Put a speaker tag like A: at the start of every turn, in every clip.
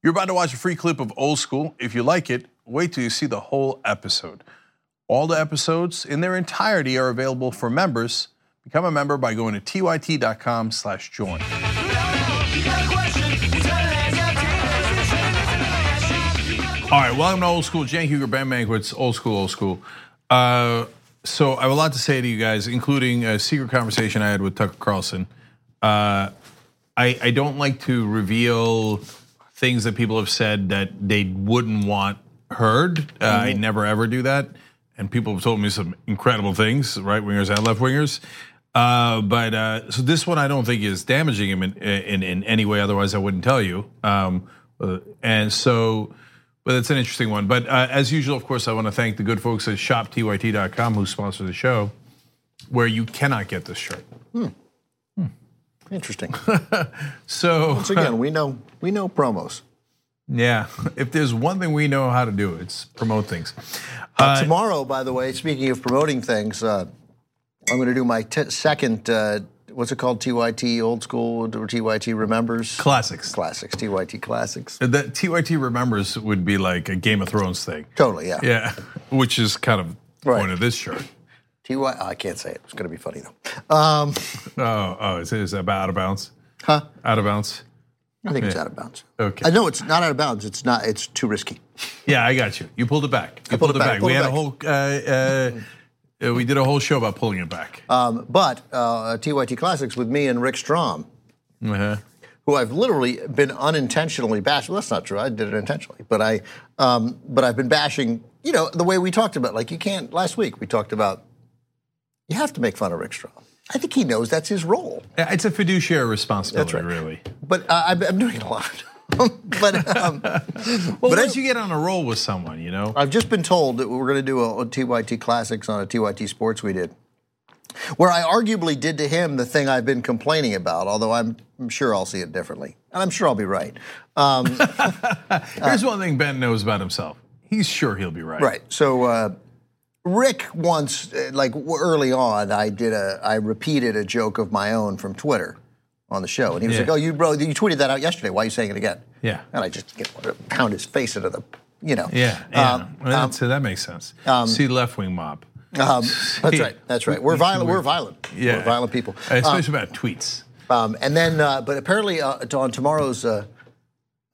A: You're about to watch a free clip of Old School. If you like it, wait till you see the whole episode. All the episodes in their entirety are available for members. Become a member by going to tyt.com slash join. All right, welcome to Old School. Cenk Uygur, Ben Mankiewicz, Old School, Old School. Uh, so I have a lot to say to you guys, including a secret conversation I had with Tucker Carlson. Uh, I, I don't like to reveal things that people have said that they wouldn't want heard. Uh, I never ever do that. And people have told me some incredible things, right wingers and left wingers. Uh, but uh, so this one I don't think is damaging him in, in, in any way. Otherwise, I wouldn't tell you. Um, uh, and so, but it's an interesting one. But uh, as usual, of course, I want to thank the good folks at ShopTYT.com who sponsor the show, where you cannot get this shirt.
B: Interesting.
A: So
B: Once again, we know we know promos.
A: yeah, if there's one thing we know how to do, it's promote things.
B: Uh, tomorrow, by the way, speaking of promoting things, uh, I'm going to do my t- second. Uh, what's it called? TYT Old School or TYT Remembers
A: Classics.
B: Classics. TYT Classics.
A: That TYT remembers would be like a Game of Thrones thing.
B: Totally. Yeah.
A: Yeah, which is kind of the
B: Right.
A: point of this shirt.
B: TY. I can't say it. It's going to be funny though. Um,
A: Oh, oh, is it is that about out of bounds?
B: huh?
A: Out of bounds?
B: I think it's out of bounds.
A: Okay.
B: I know it's not out of bounds. It's not. It's too risky.
A: Yeah, I got you. You pulled it back. You
B: pulled it back,
A: We
B: pulled it
A: had a whole. Uh, uh, uh, we did a whole show about pulling it back.
B: Um, but uh, TYT Classics with me and Rick Strom,
A: Uh-huh.
B: who I've literally been unintentionally bashing. Well, that's not true. I did it intentionally, but I, um, but I've been bashing. You know the way we talked about. Like you can't. Last week we talked about. You have to make fun of Rick Strom. I think he knows that's his role.
A: It's a fiduciary responsibility,
B: right.
A: really.
B: But uh, I'm, I'm doing a lot. but um,
A: Well,
B: But
A: once
B: I-
A: you get on a roll with someone, you know.
B: I've just been told that we're going to do a, a TYT Classics on a TYT Sports we did, where I arguably did to him the thing I've been complaining about. Although I'm, I'm sure I'll see it differently, and I'm sure I'll be right. Um,
A: Here's one thing Ben knows about himself. He's sure he'll be right.
B: Right. So uh, Rick once, uh, like early on, I did a, I repeated a joke of my own from Twitter on the show, and he was
A: Yeah.
B: like, "Oh, you bro, you tweeted that out yesterday. Why are you saying it again?"
A: Yeah.
B: And I just you know, wanted to pound his face into the, you know.
A: Yeah. Yeah.
B: Um,
A: well, that's, that makes sense. See left wing mob.
B: um, that's right. That's right. We're violent. We're violent.
A: Yeah.
B: We're violent people.
A: Especially about tweets.
B: Um, and then, uh, but apparently uh, on tomorrow's uh,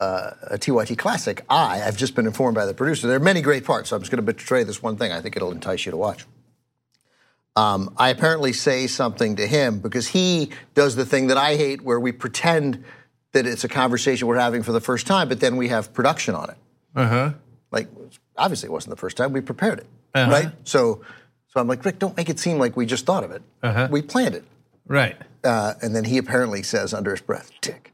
B: uh, a TYT Classic, I, I've just been informed by the producer, there are many great parts, so I'm just going to betray this one thing. I think it'll entice you to watch. Um, I apparently say something to him because he does the thing that I hate where we pretend that it's a conversation we're having for the first time, but then we have production on it.
A: Uh huh.
B: Like, obviously it wasn't the first time, we prepared it,
A: Uh-huh.
B: right? So, so I'm like, Rick, don't make it seem like we just thought of it.
A: Uh-huh.
B: We planned it.
A: Right.
B: Uh, and then he apparently says under his breath, "Dick,"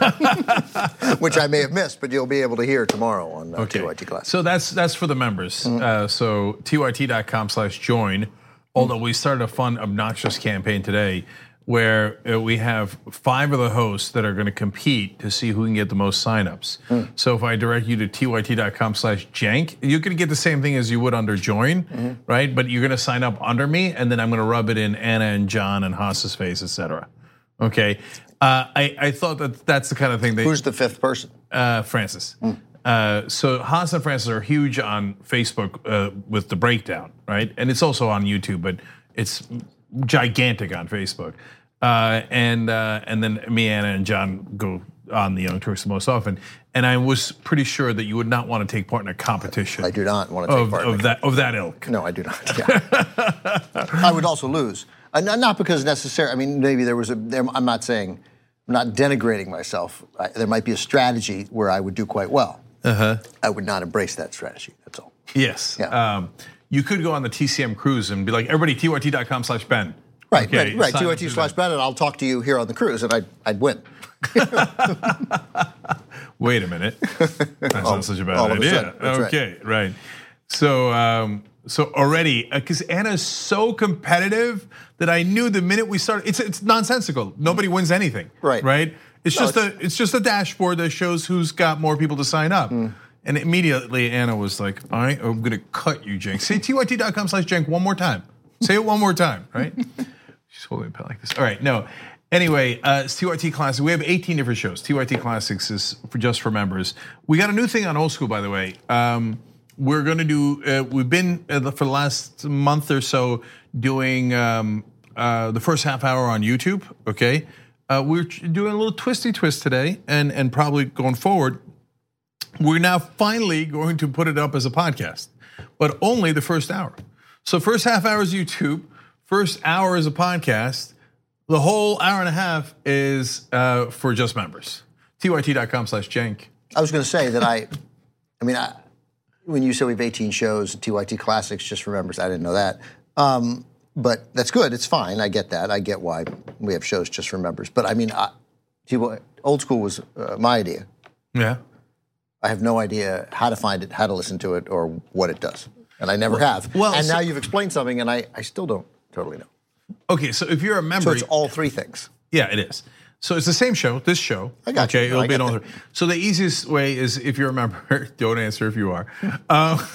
B: which I may have missed, but you'll be able to hear tomorrow on uh,
A: Okay.
B: TYT Class.
A: So that's that's for the members.
B: Mm-hmm.
A: Uh, so tyt.com slash join. Although we started a fun, obnoxious campaign today where uh, we have five of the hosts that are going to compete to see who can get the most signups.
B: Mm.
A: So if I direct you to tyt.com slash jank, you can get the same thing as you would under join,
B: Mm-hmm.
A: right? But you're going to sign up under me, and then I'm going to rub it in Anna and John and Haas's face, etc. Okay. Uh, I, I thought that that's the kind of thing that
B: Who's the fifth person?
A: uh, Francis. Uh, so Haas and Francis are huge on Facebook uh, with the breakdown, right? And it's also on YouTube, but it's gigantic on Facebook. Uh, and uh, and then me, Anna, and John go on the Young Turks the most often. And I was pretty sure that you would not want to take part in a competition
B: I do not want to take
A: of,
B: part.
A: of that of that ilk.
B: No, I do not. Yeah. I would also lose. Uh, not- because necessarily. I mean, maybe there was a. There, I'm not saying. I'm not denigrating myself. I, there might be a strategy where I would do quite well. Uh-huh. I would not embrace that strategy. That's all.
A: Yes.
B: Yeah.
A: Um, you could go on the TCM cruise and be like, everybody, tyt.com slash Ben.
B: Right,
A: Okay,
B: right, right. TYT slash. Ben, and I'll talk to you here on the cruise, and I'd, I'd win.
A: Wait a minute. That's not such a bad
B: all of a
A: idea.
B: sudden, that's right.
A: okay, right. So, um, so already, because Anna is so competitive that I knew the minute we started, it's it's nonsensical. Nobody wins anything.
B: Right.
A: Right. It's
B: No,
A: just a it's just a dashboard that shows who's got more people to sign up.
B: Hmm.
A: And immediately Anna was like, "All right, I'm gonna cut you, Jenk. Say tyt.com slash Jenk one more time. Say it one more time, right?" She's holding a pen like this. All right, no. Anyway, uh, it's TYT Classics. We have 18 different shows. TYT Classics is for just for members. We got a new thing on Old School, by the way. Um, we're going to do. Uh, we've been uh, for the last month or so doing um, uh, the first half hour on YouTube. Okay, uh, we're doing a little twisty twist today, and and probably going forward, we're now finally going to put it up as a podcast, but only the first hour. So first half hour is YouTube, first hour is a podcast. The whole hour and a half is uh, for just members. tyt.com slash jank.
B: I was going to say that I, I mean, I, when you said we have 18 shows, TYT Classics just for members, I didn't know that. Um, but that's good. It's fine. I get that. I get why we have shows just for members. But I mean, I, old school was uh, my idea.
A: Yeah.
B: I have no idea how to find it, how to listen to it, or what it does. And I never well, have. Well, and so, now you've explained something, and I, I still don't totally know.
A: Okay, so if you're a member,
B: so it's all three things.
A: Yeah, it is. So it's the same show, this show.
B: I got
A: okay,
B: you.
A: it'll be an all. So the easiest way is if you're a member, don't answer if you are. Uh,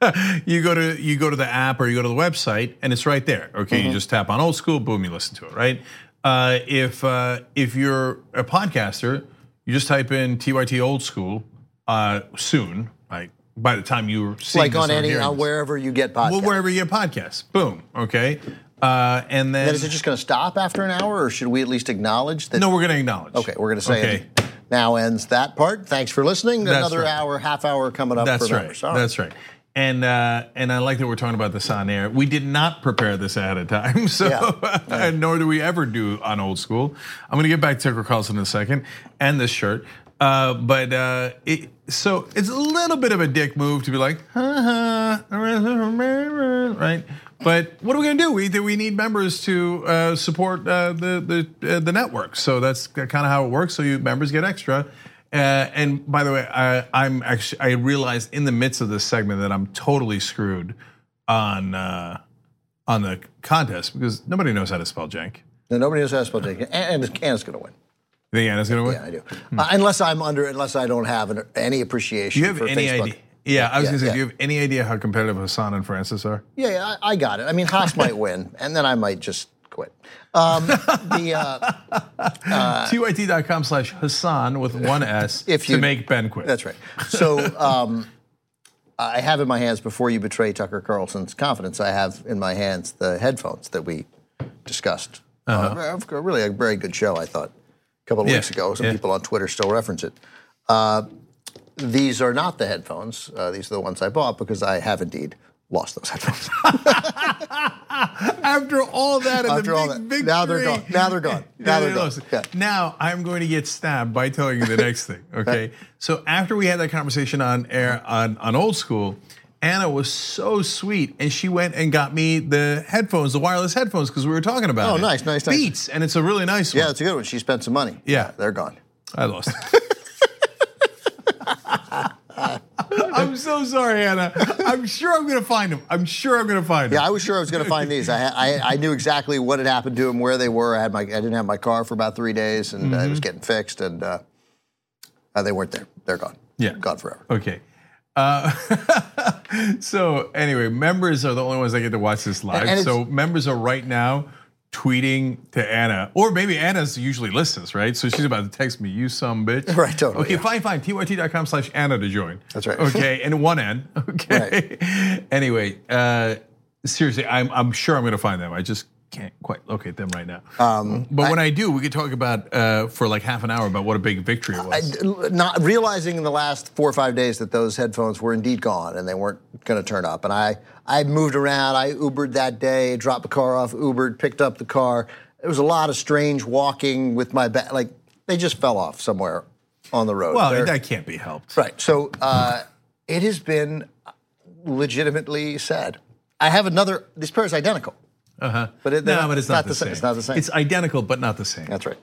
A: you go to you go to the app or you go to the website, and it's right there. Okay, mm-hmm. you just tap on old school, boom, you listen to it. Right. Uh, if uh, if you're a podcaster, you just type in TYT old school uh, soon. Right. By the time you're
B: like on any on wherever you get podcasts.
A: Well, wherever you get podcasts, boom. Okay. Uh, and then,
B: then is it just going to stop after an hour, or should we at least acknowledge that?
A: No, we're going to acknowledge.
B: Okay, we're going to say okay. now ends that part. Thanks for listening. That's Another right. hour, half hour coming up.
A: That's
B: for
A: right. That's right. And uh, and I like that we're talking about this on air. We did not prepare this ahead of time, so yeah. Yeah. nor do we ever do on old school. I'm going to get back to Tucker Carlson in a second and this shirt. Uh, but uh, it, so it's a little bit of a dick move to be like, uh-huh. right? But what are we going to do? We we need members to uh, support uh, the the uh, the network. So that's kind of how it works. So you members get extra. Uh, and by the way, I, I'm actually I realized in the midst of this segment that I'm totally screwed on uh, on the contest because nobody knows how to spell jank.
B: No, nobody knows how to spell jank, and, and Anna's going to win.
A: You think Anna's going to win?
B: Yeah, I do. Hmm. Uh, unless I'm under, unless I don't have an, any appreciation.
A: You have
B: for
A: any
B: Facebook.
A: idea? Yeah, I was yeah, gonna say, yeah. do you have any idea how competitive Hassan and Francis are?
B: Yeah, yeah I, I got it. I mean, Haas might win, and then I might just quit. Um, the uh,
A: uh, tyt.com slash Hassan with one S if you, to make Ben quit.
B: That's right. So um, I have in my hands before you betray Tucker Carlson's confidence. I have in my hands the headphones that we discussed. Uh-huh. Uh, really, a very good show, I thought. A couple of yeah. weeks ago, some yeah. people on Twitter still reference it. Uh, these are not the headphones. Uh, these are the ones I bought because I have indeed lost those headphones.
A: After all that, and
B: After
A: the
B: all
A: big
B: that.
A: victory.
B: Now they're gone. Now they're gone. Now they're gone.
A: Yeah. Now I'm going to get stabbed by telling you the next thing. Okay. so after we had that conversation on air on, on old school, Anna was so sweet, and she went and got me the headphones, the wireless headphones, because we were talking about
B: oh,
A: it.
B: nice, nice, nice.
A: Beats, and it's a really nice
B: one.
A: Yeah,
B: it's a good one. She spent some money.
A: Yeah,
B: they're gone.
A: I lost. I'm so sorry, Anna. I'm sure I'm going to find them. I'm sure I'm going to find them.
B: Yeah, I was sure I was going to find these. I, I, I knew exactly what had happened to them, where they were. I had my I didn't have my car for about three days, and mm-hmm. uh, it was getting fixed, and uh, uh, they weren't there. They're gone.
A: Yeah,
B: gone forever.
A: Okay. Uh, so anyway, members are the only ones that get to watch this live. And, and so members are right now tweeting to Anna, or maybe Anna's usually listens, right? So she's about to text me, you some bitch.
B: Right, totally.
A: Okay, yeah. fine, fine. TYT.com slash Anna to join.
B: That's right.
A: Okay, and one N. Okay. Right. Anyway, uh, seriously, I'm, I'm sure I'm going to find them. I just can't quite locate them right now. Um, but I, when I do, we could talk about uh, for like half an hour about what a big victory it was.
B: I, not realizing in the last four or five days that those headphones were indeed gone and they weren't going to turn up. And I, I moved around. I Ubered that day, dropped the car off, Ubered, picked up the car. It was a lot of strange walking with my back. Like they just fell off somewhere on the road.
A: Well, They're, that can't be helped.
B: Right. So uh, it has been legitimately sad. I have another. This pair is identical.
A: Uh-huh.
B: But
A: it, no, but it's not, not the, the same.
B: It's not the same.
A: It's identical, but not the same.
B: That's right.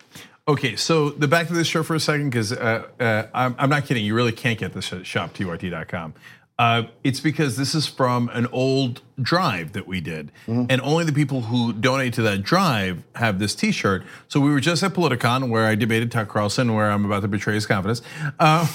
A: Okay, so the back to this show for a second, because uh, uh, I'm, I'm, not kidding. You really can't get this at shoptyt.com. Uh, it's because this is from an old drive that we did, mm-hmm. and only the people who donate to that drive have this T-shirt. So we were just at Politicon, where I debated Tucker Carlson, where I'm about to betray his confidence. Uh,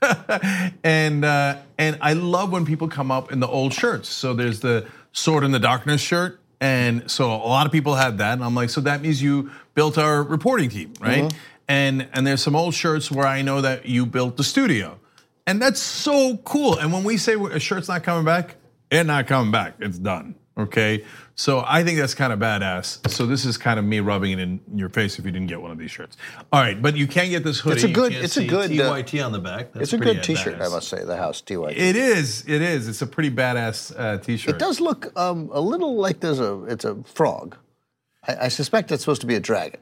A: and uh, and I love when people come up in the old shirts. So there's the Sword in the Darkness shirt And so a lot of people had that, and I'm like, so that means you built our reporting team, right?
B: Mm-hmm.
A: And and there's some old shirts where I know that you built the studio, and that's so cool. And when we say a shirt's not coming back, it's not coming back. It's done. Okay, so I think that's kind of badass. So this is kind of me rubbing it in your face if you didn't get one of these shirts. All right, but you can't get this hoodie.
B: It's a good- it's a good, uh,
C: TYT on the back. That's
B: It's a good T-shirt, I must say. The House TYT.
A: It is. It is. It's a pretty badass uh, t-shirt.
B: It does look um, a little like there's a it's a frog. I, I suspect it's supposed to be a dragon.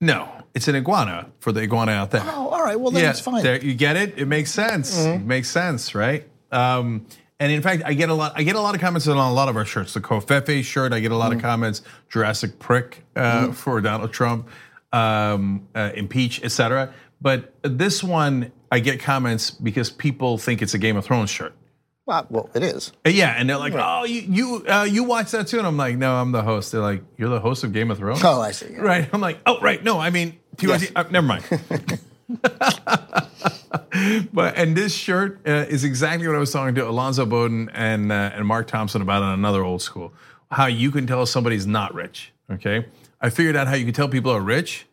A: No, it's an iguana for the iguana out there.
B: Oh, all right. Well, then
A: yeah,
B: it's fine.
A: there- you get it. It makes sense. It makes sense, right? Um, and in fact, I get a lot. I get a lot of comments on a lot of our shirts. The Covfefe shirt, I get a lot of comments. Jurassic prick uh, for Donald Trump, um, uh, impeach, etc. But this one, I get comments because people think it's a Game of Thrones shirt.
B: Well, well, it is.
A: Uh, Yeah, and they're like, "Oh, you you uh, you watch that too?" And I'm like, "No, I'm the host." They're like, "You're the host of Game of Thrones?"
B: Oh, I see. yeah.
A: Right. I'm like, oh, right. No, I mean.
B: Yes.
A: Uh, never mind. but and this shirt uh, is exactly what I was talking to Alonzo Bowden and uh, and Mark Thompson about on another old school. How you can tell somebody's not rich. Okay, I figured out how you can tell people are rich.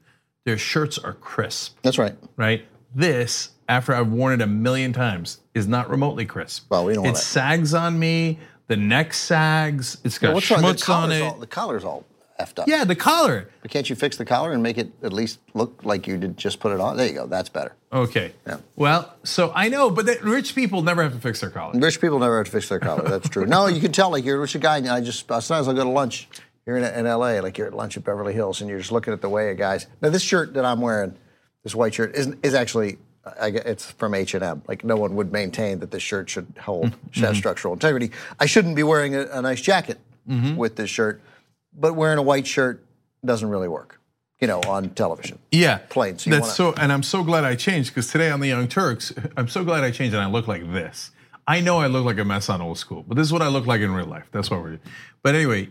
A: Their shirts are crisp.
B: That's right.
A: Right. This, after I've worn it a million times, is not remotely crisp.
B: Well, we don't
A: It sags on me. The neck sags. It's got?
B: The
A: schmutz on it.
B: all, the collar's all effed up.
A: yeah, the collar.
B: But can't you fix the collar and make it at least look like you did just put it on? There you go. That's better.
A: Okay.
B: Yeah.
A: Well, so I know, but that rich people never have to fix their collar.
B: Rich people never have to fix their collar. That's true. no, you can tell like you're a rich guy. And I just uh, sometimes I'll go to lunch. You're in, in L.A. like you're at lunch at Beverly Hills, and you're just looking at the way a guys. Now this shirt that I'm wearing, this white shirt, is is actually. I, it's from H and M. Like no one would maintain that this shirt should hold mm-hmm. should have mm-hmm. structural integrity. I shouldn't be wearing a, a nice jacket mm-hmm. with this shirt, but wearing a white shirt doesn't really work. You know, on television.
A: Yeah.
B: Plain, so
A: That's so, and I'm so glad I changed because today on the Young Turks, I'm so glad I changed and I look like this. I know I look like a mess on old school, but this is what I look like in real life. That's what we're. But anyway,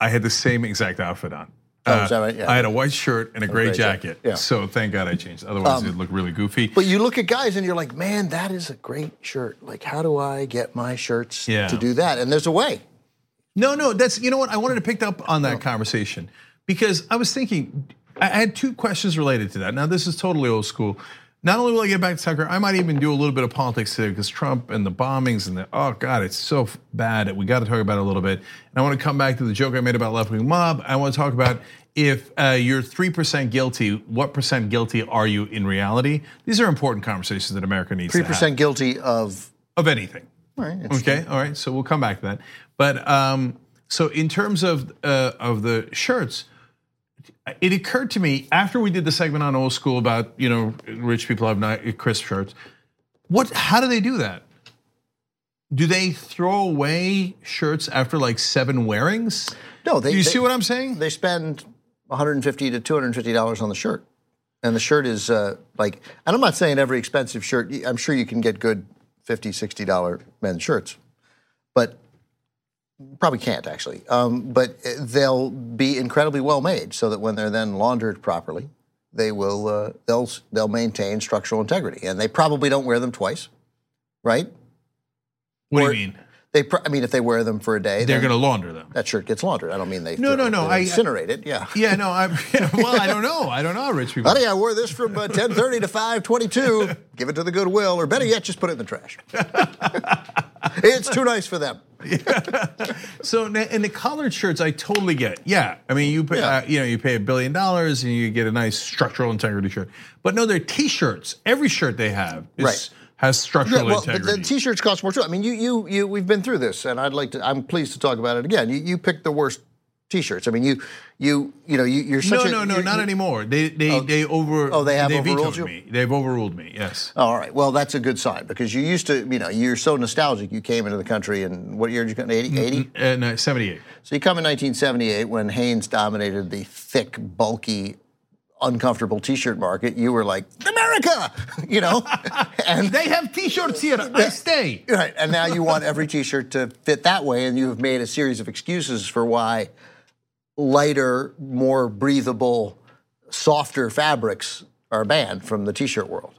A: I had the same exact outfit on. Uh,
B: Oh, that right? Yeah.
A: I had a white shirt and a gray
B: gray jacket. Yeah. Um,
A: So thank God I changed. Otherwise, it'd look really goofy.
B: But you look at guys and you're like, man, that is a great shirt. Like, how do I get my shirts
A: Yeah.
B: to do that? And there's a way.
A: No, no, that's you know what I wanted to pick up on that conversation because I was thinking I I had two questions related to that. Now this is totally old school. Not only will I get back to Tucker, I might even do a little bit of politics today because Trump and the bombings and the oh god, it's so bad. We got to talk about it a little bit. And I want to come back to the joke I made about left wing mob. I want to talk about if uh, you're three percent guilty, what percent guilty are you in reality? These are important conversations that America needs.
B: Three percent guilty of.
A: of anything.
B: All right.
A: Okay, all right. So we'll come back to that. But um, so in terms of uh, of the shirts, it occurred to me after we did the segment on old school about you know rich people have not crisp shirts. What? How do they do that? Do they throw away shirts after like seven wearings?
B: No, they.
A: Do you
B: they-
A: see what I'm saying?
B: They spend 150 to 250 dollars on the shirt, and the shirt is uh, like. And I'm not saying every expensive shirt. I'm sure you can get good 50 60 dollar men's shirts, but probably can't actually. Um, but they'll be incredibly well made, so that when they're then laundered properly, they will uh, they'll they'll maintain structural integrity, and they probably don't wear them twice, right?
A: what
B: or-
A: do you mean?
B: They, pr- I mean, if they wear them for a day,
A: They're going to launder them.
B: that shirt gets laundered. I don't mean they
A: No, no, no, I-
B: incinerate it. Yeah.
A: Yeah, no. I well, I don't know. I don't know how rich people.
B: Honey, I wore this from uh, 10:30 to 5:22. Give it to the Goodwill, or better yet, just put it in the trash. it's too nice for them.
A: So and the collared shirts, I totally get. Yeah, I mean, you pay,
B: Yeah.
A: uh, you know, you pay a billion dollars and you get a nice structural integrity shirt. But no, they're T-shirts. Every shirt they have is,
B: Right.
A: has structural
B: well, but
A: integrity.
B: the T-shirts cost more too. I mean, you, you, you. We've been through this, and I'd like to. I'm pleased to talk about it again. You, you picked the worst T-shirts. I mean, you, you, you know, you, you're such
A: no,
B: a.
A: no, no,
B: you're-
A: not anymore. They, they, they over.
B: Oh, they have
A: vetoed
B: overruled you?
A: me. They've overruled me. Yes.
B: Oh, all right. Well, that's a good sign because you used to, you know, you're so nostalgic. You came into the country in what year did you come? 80? 80?
A: Uh, no, Seventy-eight.
B: So you come in 1978 when Hanes dominated the thick, bulky, uncomfortable T-shirt market. You were like America, you know, and
A: They have T-shirts here. I stay.
B: right. And now you want every T-shirt to fit that way, and you have made a series of excuses for why lighter, more breathable, softer fabrics are banned from the T-shirt world.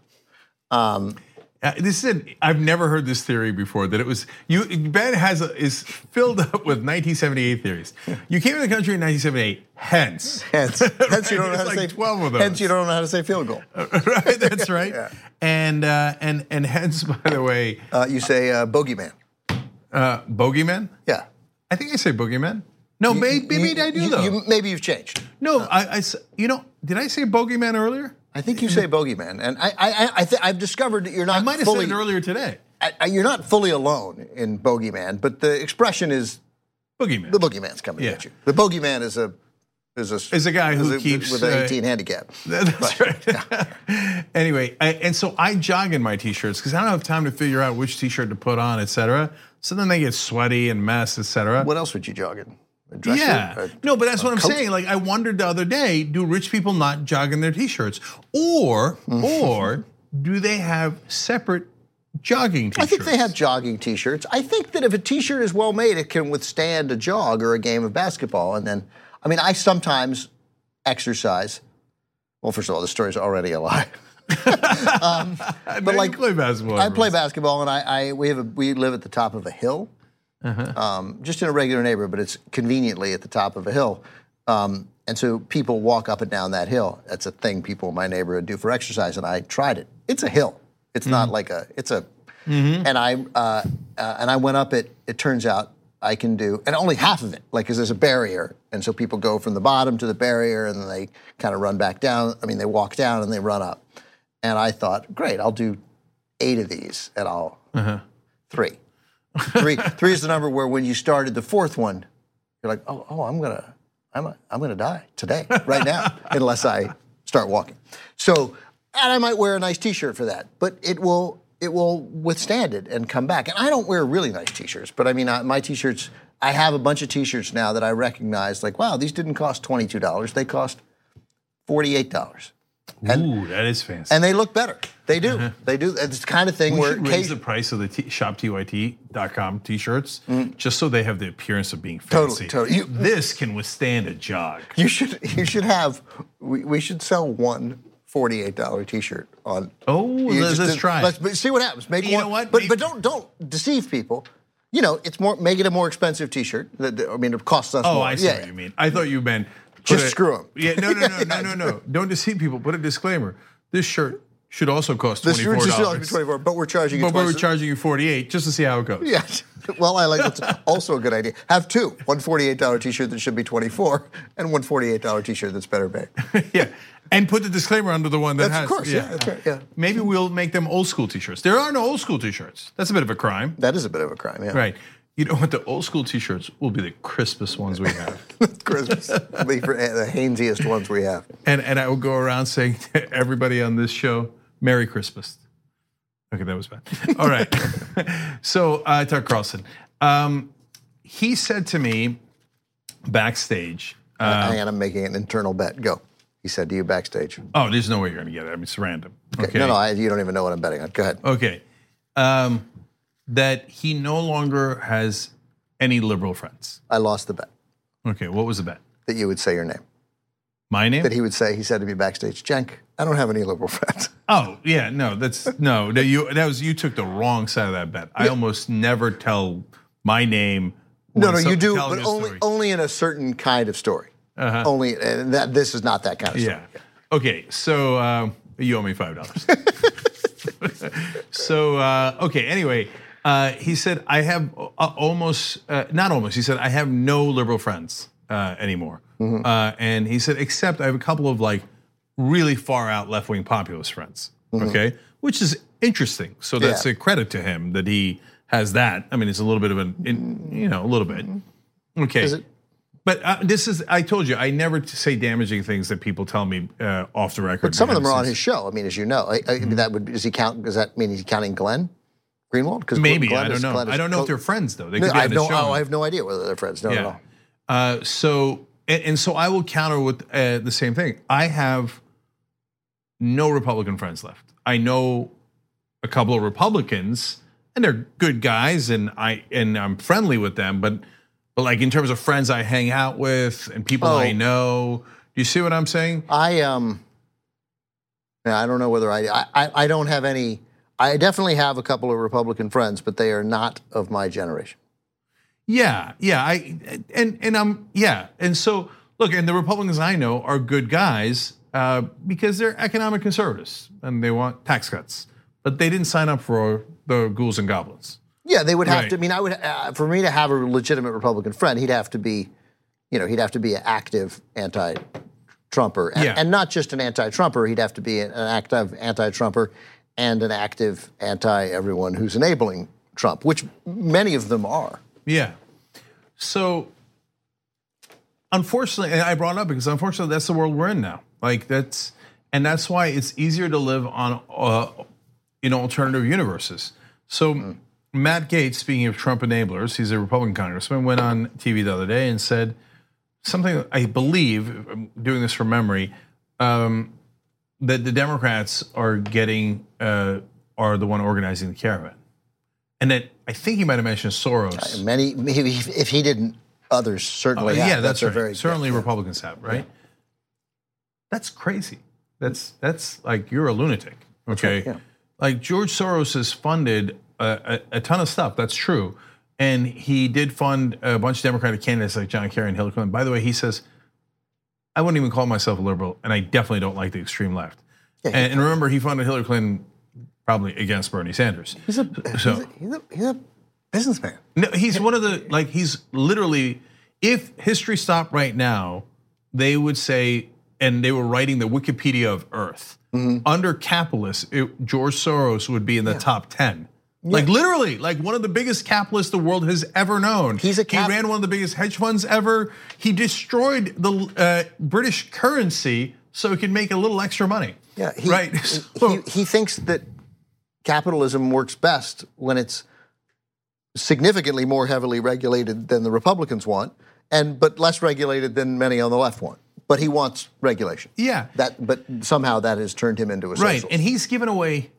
A: Uh, this is an, I've never heard this theory before that it was you Ben has a, is filled up with 1978 theories. You came to the country in 1978, hence.
B: Hence, hence you don't know how to
A: like
B: say
A: 12 of those.
B: Hence you don't know how to say field goal.
A: right, that's right. And uh, and and hence by the way,
B: Uh, you say uh, bogeyman.
A: uh, bogeyman.
B: Yeah.
A: I think I say boogeyman. No, maybe, maybe
B: You-
A: I do
B: you-
A: though.
B: you- maybe you've changed.
A: no, I, I s- you know, did I say bogeyman earlier?
B: I think you say bogeyman, and I, I, I th- I've discovered that you're not
A: I might have
B: fully.
A: said it earlier today.
B: I- I- you're not fully alone in bogeyman, but the expression is
A: Boogeyman
B: the boogeyman's coming
A: Yeah.
B: at you. The bogeyman is a is a
A: Is a guy who
B: is
A: keeps,
B: with an
A: uh,
B: 18 handicap.
A: That's right. anyway, I, and so I jog in my t-shirts because I don't have time to figure out which t-shirt to put on, etc. So then they get sweaty and mess, etc.
B: What else would you jog in?
A: Yeah.
B: A-
A: No, but that's what I'm
B: coat?
A: saying. Like I wondered the other day, do rich people not jog in their t-shirts? Or mm-hmm. or do they have separate jogging t-shirts?
B: I think they have jogging T-shirts. I think that if a T-shirt is well made, it can withstand a jog or a game of basketball. And then, I mean, I sometimes exercise. Well, first of all, the story's already a lie.
A: Um, but
B: like,
A: like play basketball.
B: I play basketball, and I, I we have a, we live at the top of a hill, um, just in a regular neighborhood, but it's conveniently at the top of a hill. Um, and so people walk up and down that hill. That's a thing people in my neighborhood do for exercise, and I tried it. It's a hill. It's not like a. It's a. And I uh, uh, and I went up it. It turns out I can do, and only half of it, like because there's a barrier, and so people go from the bottom to the barrier, and then they kind of run back down. I mean, they walk down and they run up. And I thought, great, I'll do eight of these, and I'll three. Three. Three is the number where when you started the fourth one, you're like, oh, oh, I'm gonna, I'm, I'm gonna die today, right now, unless I start walking. So, and I might wear a nice T-shirt for that, but it will, it will withstand it and come back. And I don't wear really nice T-shirts, but I mean, I, my T-shirts, I have a bunch of T-shirts now that I recognize, like, wow, these didn't cost twenty-two dollars; they cost forty-eight dollars.
A: Ooh, that is fancy.
B: And they look better. They do. They do. It's the kind of thing
A: we
B: where
A: should raise the price of the t- shoptyt.com t-shirts just so they have the appearance of being
B: Mm. Totally,
A: fancy.
B: totally. You-
A: this can withstand a jog.
B: You should you should have we, we should sell one forty-eight dollar T-shirt on.
A: Oh, let's-
B: just
A: let's try.
B: Let's but see what happens. Make
A: You
B: one,
A: know what?
B: But
A: Maybe-
B: but don't don't deceive people. You know, it's more make it a more expensive T-shirt. I mean, it costs us
A: Oh,
B: more.
A: I see
B: yeah.
A: what you mean. I thought you meant
B: Just
A: a-
B: them.
A: Yeah, no, no, no, no, no, no. Don't deceive people. Put a disclaimer. This shirt should also cost
B: This
A: twenty
B: shirt
A: four dollars.
B: twenty-four, but we're charging you
A: But we're charging you forty eight just to see how it goes.
B: yeah. Well, I like that's also a good idea. Have two: one forty-eight dollar T-shirt that should be twenty-four, and one forty-eight dollar T-shirt that's better made.
A: yeah. And put the disclaimer under the one that
B: That's-
A: has.
B: of course, yeah, that's right, yeah.
A: Maybe we'll make them old school t-shirts. There are no old school t-shirts. That's a bit of a crime.
B: That is a bit of a crime, yeah.
A: Right. You know what? The old school t-shirts will be the crispest ones we have.
B: Christmas, the, the Hanesiest ones we have.
A: and and I will go around saying to everybody on this show, Merry Christmas. Okay, that was bad. All right. so uh, Tucker Carlson, um, he said to me backstage. Uh,
B: Hang on, I'm making an internal bet. Go. He said to you backstage.
A: oh, there's no way you're going to get it. I mean, it's random. Okay.
B: No, no, I, you don't even know what I'm betting on. Go ahead.
A: Okay. Um, that he no longer has any liberal friends.
B: I lost the bet
A: Okay, what was the bet?
B: that you would say your name.
A: My name?
B: That he would say, he said to me backstage, Jenk, I don't have any liberal friends.
A: Oh yeah, no, that's no. That you that was you took the wrong side of that bet. I almost never tell my name.
B: No, no, you do, but only
A: story.
B: only in a certain kind of story.
A: Uh-huh.
B: Only, and that this is not that kind of story.
A: Yeah. Okay, so um, you owe me five dollars. so uh, okay. Anyway, uh, he said I have uh, almost uh, not almost. He said I have no liberal friends uh, anymore,
B: Mm-hmm.
A: uh, and he said except I have a couple of like really far out left wing populist friends. Okay, which is interesting. So that's
B: Mm-hmm. Yeah.
A: a credit to him that he has that. I mean, it's a little bit of an, in, you know, a little bit. Okay.
B: Is it?
A: But uh, this is, I told you, I never say damaging things that people tell me uh, off the record.
B: But some of them are on his show. I mean, as you know, I, I,
A: Mm-hmm.
B: that would does he count? Does that mean he's counting Glenn Greenwald? Because
A: Maybe, I don't know. I don't know if they're friends, though. They could be
B: I have no.
A: show.
B: Oh, I have no idea whether they're friends. No, no,
A: Yeah.
B: no.
A: Uh, so, and, and so I will counter with uh, the same thing. I have no Republican friends left. I know a couple of Republicans, and they're good guys, and I and I'm friendly with them. But but like in terms of friends I hang out with and people
B: Oh.
A: I know, do you see what I'm saying?
B: I um. yeah, I don't know whether I, I I don't have any. I definitely have a couple of Republican friends, but they are not of my generation.
A: Yeah, yeah. I and and I'm yeah. And so look, and the Republicans I know are good guys uh, because they're economic conservatives and they want tax cuts, but they didn't sign up for the ghouls and goblins.
B: Yeah, they would have
A: Right.
B: to. I mean, I would uh, for me to have a legitimate Republican friend, he'd have to be, you know, he'd have to be an active anti-Trumper, and,
A: Yeah.
B: and not just an anti-Trumper. He'd have to be an active anti-Trumper and an active anti-everyone who's enabling Trump, which many of them are.
A: Yeah. So, unfortunately, and I brought it up because unfortunately that's the world we're in now. Like that's, and that's why it's easier to live on, uh, in alternative universes. So, Matt Gaetz, speaking of Trump enablers, he's a Republican congressman, went on TV the other day and said something. I believe, I'm doing this from memory, um, that the Democrats are getting uh, are the one organizing the caravan, and that I think he might have mentioned Soros.
B: Many, maybe if he didn't, others certainly. have.
A: Oh, yeah, that's,
B: a
A: right.
B: very
A: Certainly Republicans have, right? That's crazy. That's that's like you're a lunatic. Okay,
B: yeah.
A: like George Soros has funded a, a, a ton of stuff. That's true, and he did fund a bunch of Democratic candidates like John Kerry and Hillary Clinton. By the way, he says I wouldn't even call myself a liberal, and I definitely don't like the extreme left.
B: Yeah,
A: and, and remember, he funded Hillary Clinton probably against Bernie Sanders.
B: He's a,
A: So-
B: he's, a, he's, a, he's a businessman.
A: No, he's one of the like he's literally. If history stopped right now, they would say, and they were writing the Wikipedia of Earth
B: Mm-hmm.
A: under capitalists. It, George Soros would be in the top ten. Like literally, like one of the biggest capitalists the world has ever known.
B: He's a cap-
A: he ran one of the biggest hedge funds ever. He destroyed the uh, British currency so he could make a little extra money.
B: Yeah, he,
A: right.
B: he-
A: So-
B: he, he thinks that capitalism works best when it's significantly more heavily regulated than the Republicans want, and but less regulated than many on the left want. But he wants regulation.
A: yeah.
B: That, but somehow that has turned him into a
A: Right,
B: socialist.
A: and he's given away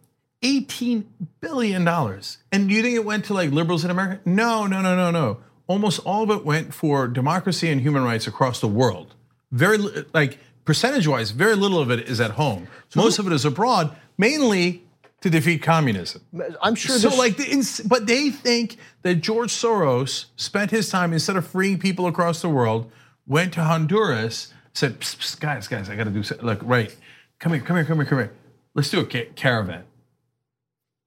A: eighteen billion dollars. And do you think it went to like liberals in America? No, no, no, no, no. Almost all of it went for democracy and human rights across the world. Very like percentage-wise, very little of it is at home. Most of it is abroad, mainly to defeat communism.
B: I'm sure.
A: So like, the, but they think that George Soros spent his time instead of freeing people across the world, went to Honduras, said, psst, psst, "Guys, guys, I got to do something." Look, right, come here, come here, come here, come here. Let's do a ca-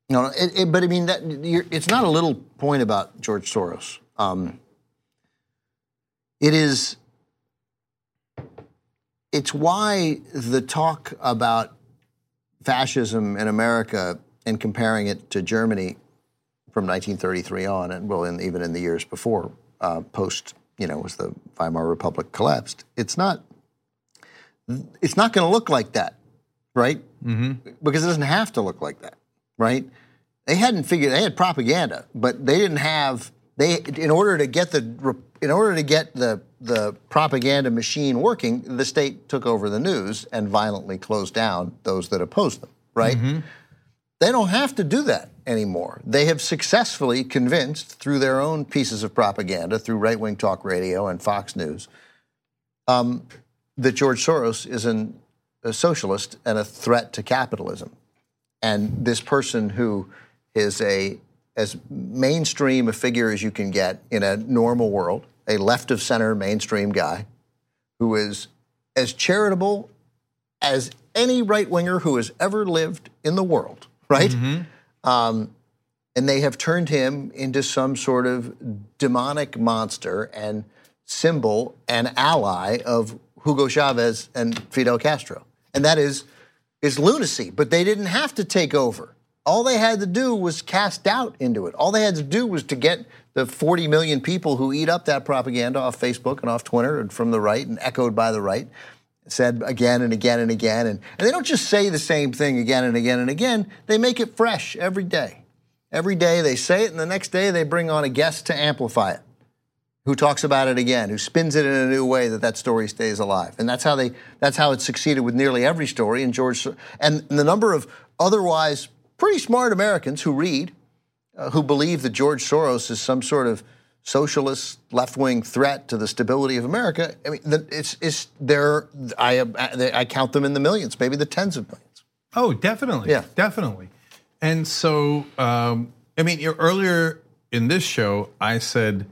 B: No, it, it, but I mean that you're, it's not a little point about George Soros. Um, it is. It's why the talk about fascism in America and comparing it to Germany from 1933 on, and well, in, even in the years before, uh, post, you know, as the Weimar Republic collapsed, it's not. It's not going to look like that, right? Mm-hmm. Because it doesn't have to look like that, right? They hadn't figured. They had propaganda, but they didn't have. They in order to get the in order to get the the propaganda machine working, the state took over the news and violently closed down those that opposed them. Right? They don't have to do that anymore. They have successfully convinced through their own pieces of propaganda, through right wing talk radio and Fox News, um, that George Soros is an, a socialist and a threat to capitalism. And this person who is a as mainstream a figure as you can get in a normal world, a left of center mainstream guy, who is as charitable as any right winger who has ever lived in the world, right? Um, and they have turned him into some sort of demonic monster and symbol and ally of Hugo Chavez and Fidel Castro. And that is is lunacy, but they didn't have to take over. All they had to do was cast doubt into it. All they had to do was to get the 40 million people who eat up that propaganda off Facebook and off Twitter and from the right and echoed by the right, said again and again and again. And, and they don't just say the same thing again and again and again, they make it fresh every day. Every day they say it, and the next day they bring on a guest to amplify it who talks about it again, who spins it in a new way that that story stays alive. And that's how they that's how it succeeded with nearly every story. And George and the number of otherwise pretty smart Americans who read, uh, who believe that George Soros is some sort of socialist left-wing threat to the stability of America. I mean, it's it's there. I I count them in the millions, maybe the tens of millions.
A: Oh, definitely.
B: Yeah.
A: definitely. And so, um, I mean, earlier in this show, I said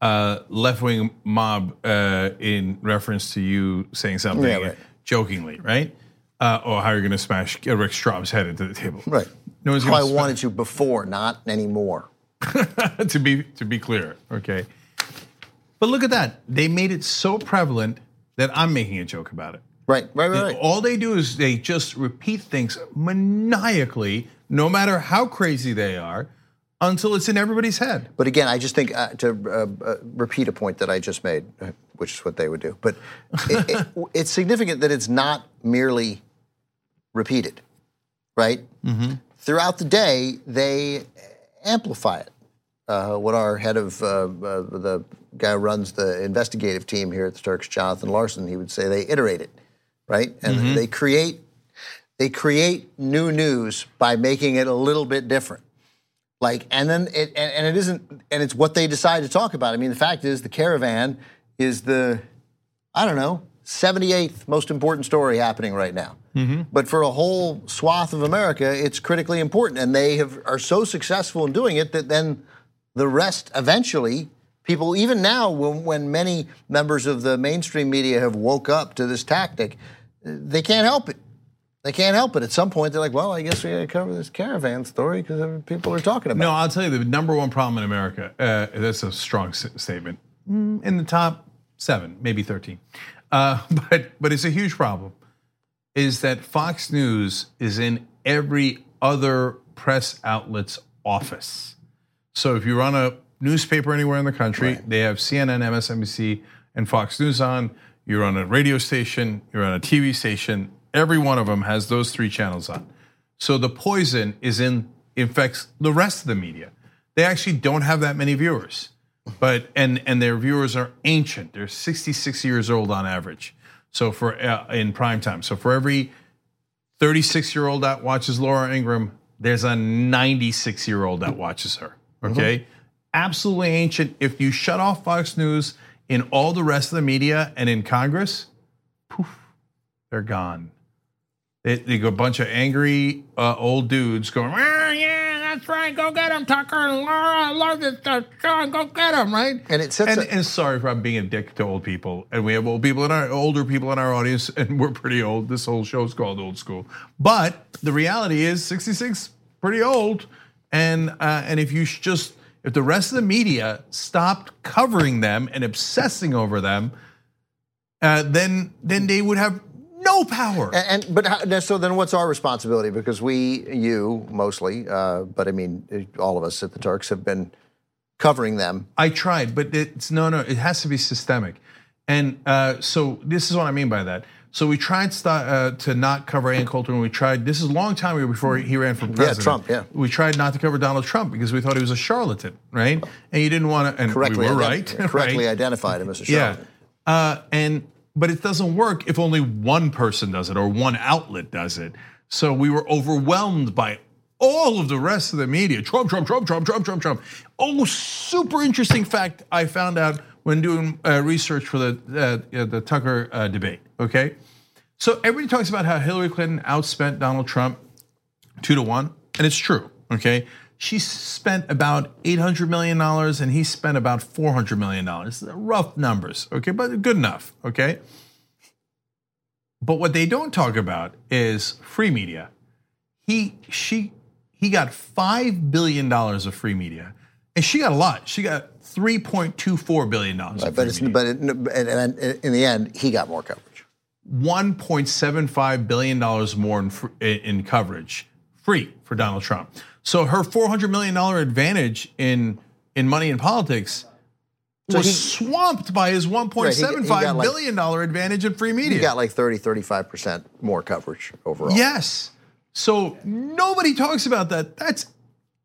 A: uh, left wing mob uh, in reference to you saying something
B: Yeah, right.
A: jokingly, right? Uh, or how you're going to smash Rick Strom's head into the table.
B: Right.
A: No one's
B: How I wanted you before, not anymore.
A: to be to be clear, okay. But look at that; they made it so prevalent that I'm making a joke about it.
B: Right, right, right. right.
A: All they do is they just repeat things maniacally, no matter how crazy they are, until it's in everybody's head.
B: But again, I just think uh, to uh, uh, repeat a point that I just made, uh, which is what they would do. But it, it, it's significant that it's not merely repeated, right?
A: Mm-hmm.
B: Throughout the day, they amplify it. Uh, what our head of uh, the guy who runs the investigative team here at the Turks, Jonathan Larsen, he would say they iterate it, right? And
A: Mm-hmm.
B: they create they create new news by making it a little bit different. Like, and then it, and, and it isn't, and it's what they decide to talk about. I mean, the fact is, the caravan is the, I don't know, 78th most important story happening right now. Mm-hmm. But for a whole swath of America, it's critically important, and they have are so successful in doing it that then the rest eventually. People, even now, when, when many members of the mainstream media have woke up to this tactic, they can't help it. They can't help it. At some point, they're like, "Well, I guess we got to cover this caravan story because people are talking about."
A: No,
B: it.
A: No, I'll tell you the number one problem in America. Uh, that's a strong statement. Mm, In the top seven, maybe thirteen, uh, but but it's a huge problem. Is that Fox News is in every other press outlet's office. So if you run a newspaper anywhere in the country, they have CNN, MSNBC, and Fox News on. You're on a radio station, you're on a TV station. Every one of them has those three channels on. So the poison is in infects the rest of the media. They actually don't have that many viewers, but and and their viewers are ancient. They're 66 years old on average. So for uh, in prime time. So for every 36 year old that watches Laura Ingraham, there's a 96 year old that watches her. Okay, absolutely ancient. If you shut off Fox News in all the rest of the media and in Congress, poof, they're gone. They, they go a bunch of angry uh, old dudes going, "Ah, yeah, that's right, go get him, Tucker and Laura. I love this stuff. Sean, go get him, right?
B: And it sets
A: and,
B: a-
A: and sorry for being a dick to old people, and we have old people in our older people in our audience, and we're pretty old. This whole show is called Old School, but the reality is, 66, pretty old, and uh, and if you just if the rest of the media stopped covering them and obsessing over them, uh, then then they would have no power.
B: And, and but how, so then, what's our responsibility? Because we, you mostly, uh, but I mean, all of us at the Turks have been covering them.
A: I tried, but it's no, no. It has to be systemic, and uh, so this is what I mean by that. So we tried uh, to not cover Ann Coulter, and we tried. This is a long time ago before he ran for president.
B: Yeah, Trump, yeah.
A: We tried not to cover Donald Trump because we thought he was a charlatan, right? And you didn't want to. And
B: Correctly,
A: we were
B: ident-
A: right.
B: correctly
A: right?
B: identified him as a
A: Yeah.
B: charlatan.
A: Uh, and but it doesn't work if only one person does it or one outlet does it. So we were overwhelmed by all of the rest of the media. Trump, Trump, Trump, Trump, Trump, Trump, Trump. Oh, super interesting fact I found out when doing uh, research for the uh, the Tucker uh, debate. Okay, so everybody talks about how Hillary Clinton outspent Donald Trump two to one, and it's true. Okay, she spent about eight hundred million dollars, and he spent about four hundred million dollars. Rough numbers, okay, but good enough. Okay, but what they don't talk about is free media. He she he got five billion dollars of free media, and she got a lot. She got three point two four billion dollars.
B: But it's but it, and, and in the end, he got more coverage.
A: $1.75 billion more in, in coverage, free for Donald Trump. So her $400 million advantage in, in money and politics so was
B: he,
A: swamped by his one
B: point seven five right,
A: billion dollar advantage in free media.
B: He got like 30, 35% more coverage overall.
A: Yes. So nobody talks about that. That's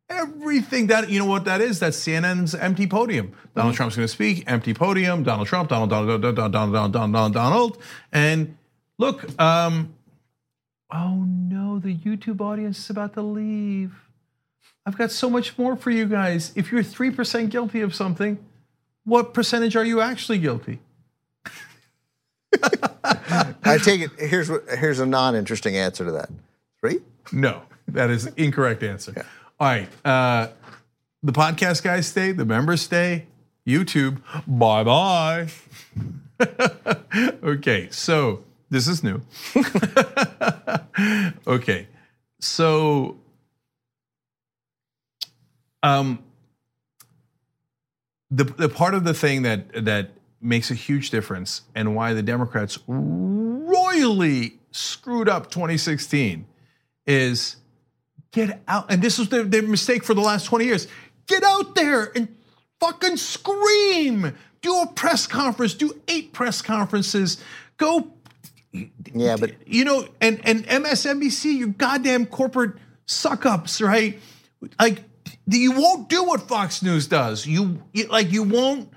A: everything that, you know what that is? That's CNN's empty podium. Donald
B: mm-hmm.
A: Trump's going to speak, empty podium, Donald Trump, Donald, Donald, Donald, Donald, Donald, Donald, Donald. And look, um, oh no, the YouTube audience is about to leave. I've got so much more for you guys. If you're three percent guilty of something, what percentage are you actually guilty?
B: I take it. Here's what. Here's a non-interesting answer to that. Three.
A: No. That is incorrect answer. All right. Uh, the podcast guys stay. The members stay. YouTube. Bye bye. okay. So this is new. okay. So, um, the the part of the thing that that makes a huge difference and why the Democrats royally screwed up 2016 is get out and this was their, their mistake for the last 20 years. Get out there and fucking scream. Do a press conference, do eight press conferences. Go
B: Yeah, but
A: you know, and and MSNBC, you goddamn corporate suck ups, right? Like you won't do what Fox News does. You, you like you won't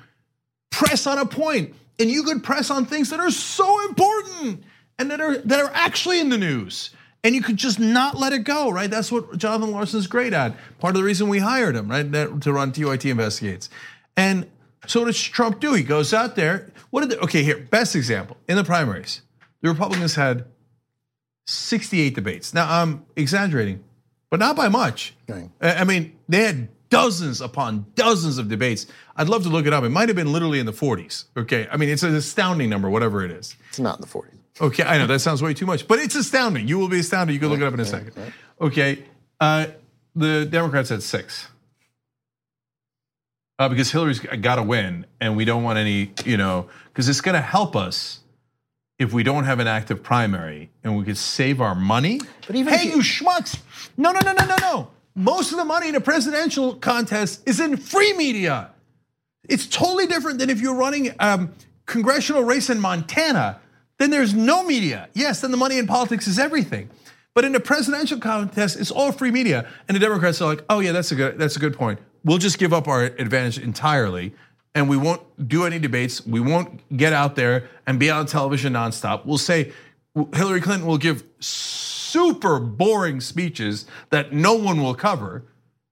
A: press on a point, and you could press on things that are so important and that are that are actually in the news. And you could just not let it go, right? That's what Jonathan Larsen's great at. Part of the reason we hired him, right, that, to run TYT investigates. And so what does Trump do? He goes out there. What did? They, okay, here, best example in the primaries, the Republicans had 68 debates. Now I'm exaggerating, but not by much. I mean, they had dozens upon dozens of debates. I'd love to look it up. It might have been literally in the 40s. Okay, I mean, it's an astounding number, whatever it is.
B: it's not in the 40s.
A: Okay, I know that sounds way too much, but it's astounding. You will be astounded. You can look it up in a second. Okay, uh, the Democrats had six. Uh, because Hillary's got to win, and we don't want any, you know, because it's going to help us if we don't have an active primary, and we could save our money.
B: But even
A: hey,
B: you-
A: you schmucks! No, no, no, no, no, no. Most of the money in a presidential contest is in free media. It's totally different than if you're running a congressional race in Montana. Then there's no media. Yes, then the money in politics is everything. But in a presidential contest, it's all free media. And the Democrats are like, oh yeah, that's a good that's a good point. We'll just give up our advantage entirely, and we won't do any debates. We won't get out there and be on television nonstop. We'll say Hillary Clinton will give super boring speeches that no one will cover.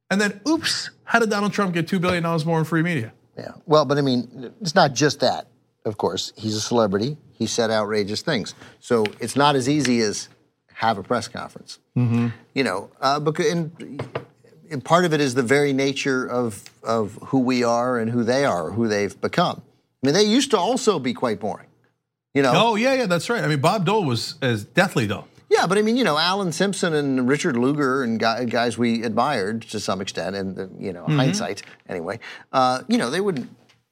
A: And then, oops, how did Donald Trump get $2 billion more in free media?
B: Yeah. Well, but I mean, it's not just that. Of course, he's a celebrity. He said outrageous things. So it's not as easy as have a press conference.
A: Mm-hmm.
B: You know, uh, because and, part of it is the very nature of of who we are and who they are, who they've become. I mean, they used to also be quite boring. You know.
A: Oh, yeah, yeah, that's right. I mean, Bob Dole was as deathly dull.
B: Yeah, but I mean, you know, Alan Simpson and Richard Lugar and guys we admired to some extent, and uh, you know,
A: Mm-hmm.
B: hindsight anyway. Uh, you know, they wouldn't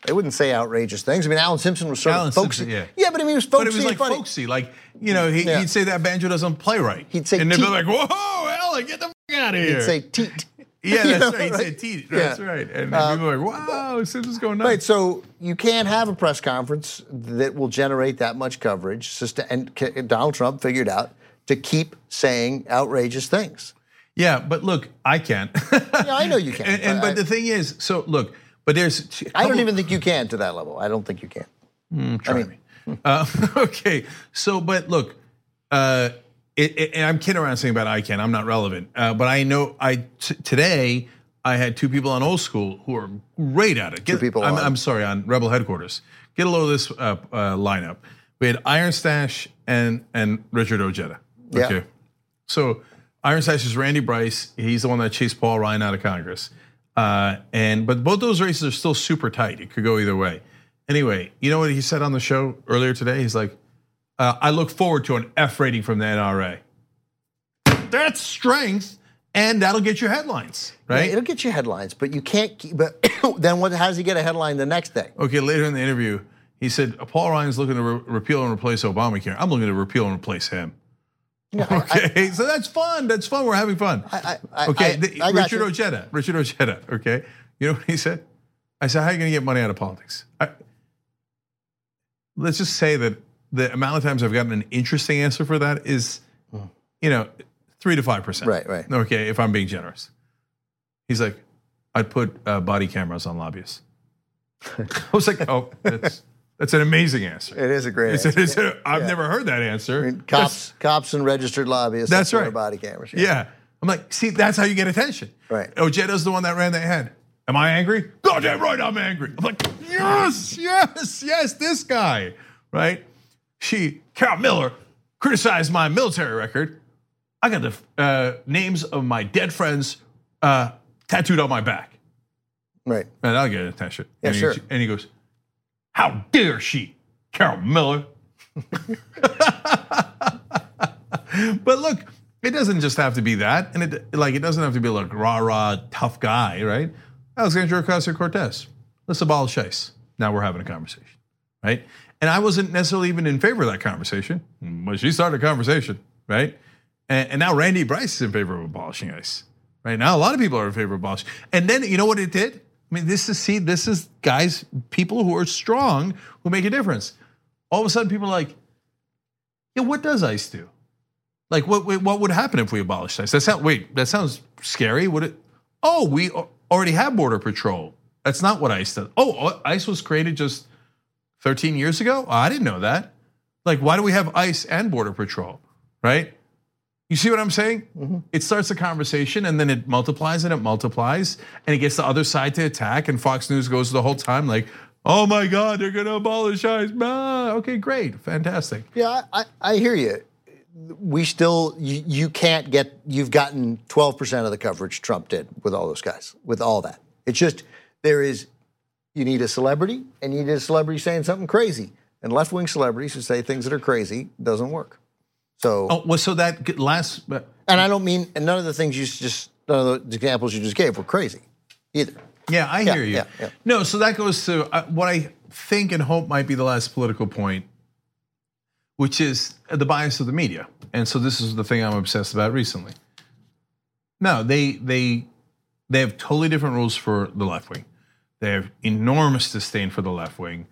B: they wouldn't say outrageous things. I mean, Alan Simpson was sort
A: Alan
B: of folksy.
A: Simpson, yeah.
B: but I mean, he was folksy
A: But it was like
B: funny.
A: folksy. Like, you know, he,
B: Yeah.
A: would say that banjo doesn't play right.
B: He'd say
A: and they'd be like, whoa, Alan, get the fuck out of here.
B: He'd say teat.
A: Yeah, that's right. Say teat. That's
B: Yeah.
A: right. And people are like, wow, Simpson's going nuts.
B: Right, so you can't have a press conference that will generate that much coverage. And K- Donald Trump figured out to keep saying outrageous things.
A: Yeah, but look, I can't.
B: Yeah, I know you can.
A: and, and
B: I-
A: but the thing is, so look, but there's. a
B: I don't
A: couple-
B: even think you can to that level. I don't think you can.
A: Try me. Uh, okay, so but look, uh, it, it, and I'm kidding around saying about ICANN. I'm not relevant, uh, but I know I t- today I had two people on old school who are great at it. Get,
B: people
A: I'm,
B: on-
A: I'm sorry on Rebel headquarters. Get a load of this uh, uh, lineup. We had Iron Stash and and Richard Ojeda.
B: Yeah.
A: Okay, so Iron Stash is Randy Bryce. He's the one that chased Paul Ryan out of Congress. Uh, and but both those races are still super tight. It could go either way. Anyway, you know what he said on the show earlier today? He's like, uh, "I look forward to an F rating from the NRA." That's strength, and that'll get you headlines, right?
B: It'll get you headlines, but you can't. Keep, but then what? How does he get a headline the next day?
A: Okay, later in the interview, he said Paul Ryan's looking to re- repeal and replace Obamacare. I'm looking to repeal and replace him.
B: Yeah, I-
A: Okay, so that's fun. That's fun. We're having fun.
B: I- I-
A: okay,
B: I- I
A: Richard
B: you.
A: Ojeda. Richard Ojeda. Okay, you know what he said? I said, "How are you going to get money out of politics?" I, let's just say that the amount of times I've gotten an interesting answer for that is, you know, three to five percent.
B: Right, right.
A: Okay, if I'm being generous. He's like, I'd put uh, body cameras on lobbyists. I was like, oh, that's that's an amazing answer.
B: It is a great.
A: It's,
B: answer.
A: it's a, I've
B: Yeah.
A: never heard that answer.
B: I mean, cops, cops, and registered lobbyists.
A: That's right.
B: Body cameras.
A: Yeah. I'm like, see, that's how you get attention.
B: Right.
A: Ojeda's the one that ran that head. Am I angry? Goddamn right, I'm angry. I'm like, yes, yes, yes, this guy, right? She, Carol Miller, criticized my military record. I got the uh, names of my dead friends uh, tattooed on my back.
B: Right.
A: And I'll get attention.
B: Yeah,
A: and
B: sure.
A: He, and he goes, How dare she, Carol Miller? but look, it doesn't just have to be that. And it like it doesn't have to be like rah rah tough guy, right? Alexandria Ocasio Cortez. Let's abolish ICE. Now we're having a conversation, right? And I wasn't necessarily even in favor of that conversation, but she started a conversation, right? And, and now Randy Bryce is in favor of abolishing ICE. Right now, a lot of people are in favor of abolishing. And then you know what it did? I mean, this is see, this is guys, people who are strong who make a difference. All of a sudden, people are like, yeah, what does ICE do? Like, what what would happen if we abolished ICE? That sound wait, that sounds scary. Would it? Oh, we already have border patrol. That's not what ICE does. Oh, uh, ICE was created just 13 years ago. Oh, I didn't know that. Like, why do we have ICE and border patrol? Right? You see what I'm saying? Mm-hmm. It starts a conversation and then it multiplies and it multiplies and it gets the other side to attack. And Fox News goes the whole time like, oh my God, they're going to abolish ICE. Ah, okay, great, fantastic.
B: Yeah, I, I hear you. We still, you, you can't get, you've gotten 12% of the coverage Trump did with all those guys, with all that. It's just, there is, you need a celebrity and you need a celebrity saying something crazy. And left wing celebrities who say things that are crazy doesn't work. So,
A: oh, well, so that last,
B: and I don't mean, and none of the things you just, none of the examples you just gave were crazy either.
A: Yeah, I
B: Yeah,
A: hear you.
B: yeah, yeah.
A: No, so that goes to uh, what I think and hope might be the last political point, which is the bias of the media. And so this is the thing I'm obsessed about recently. No, they they they have totally different rules for the left wing. They have enormous disdain for the left wing,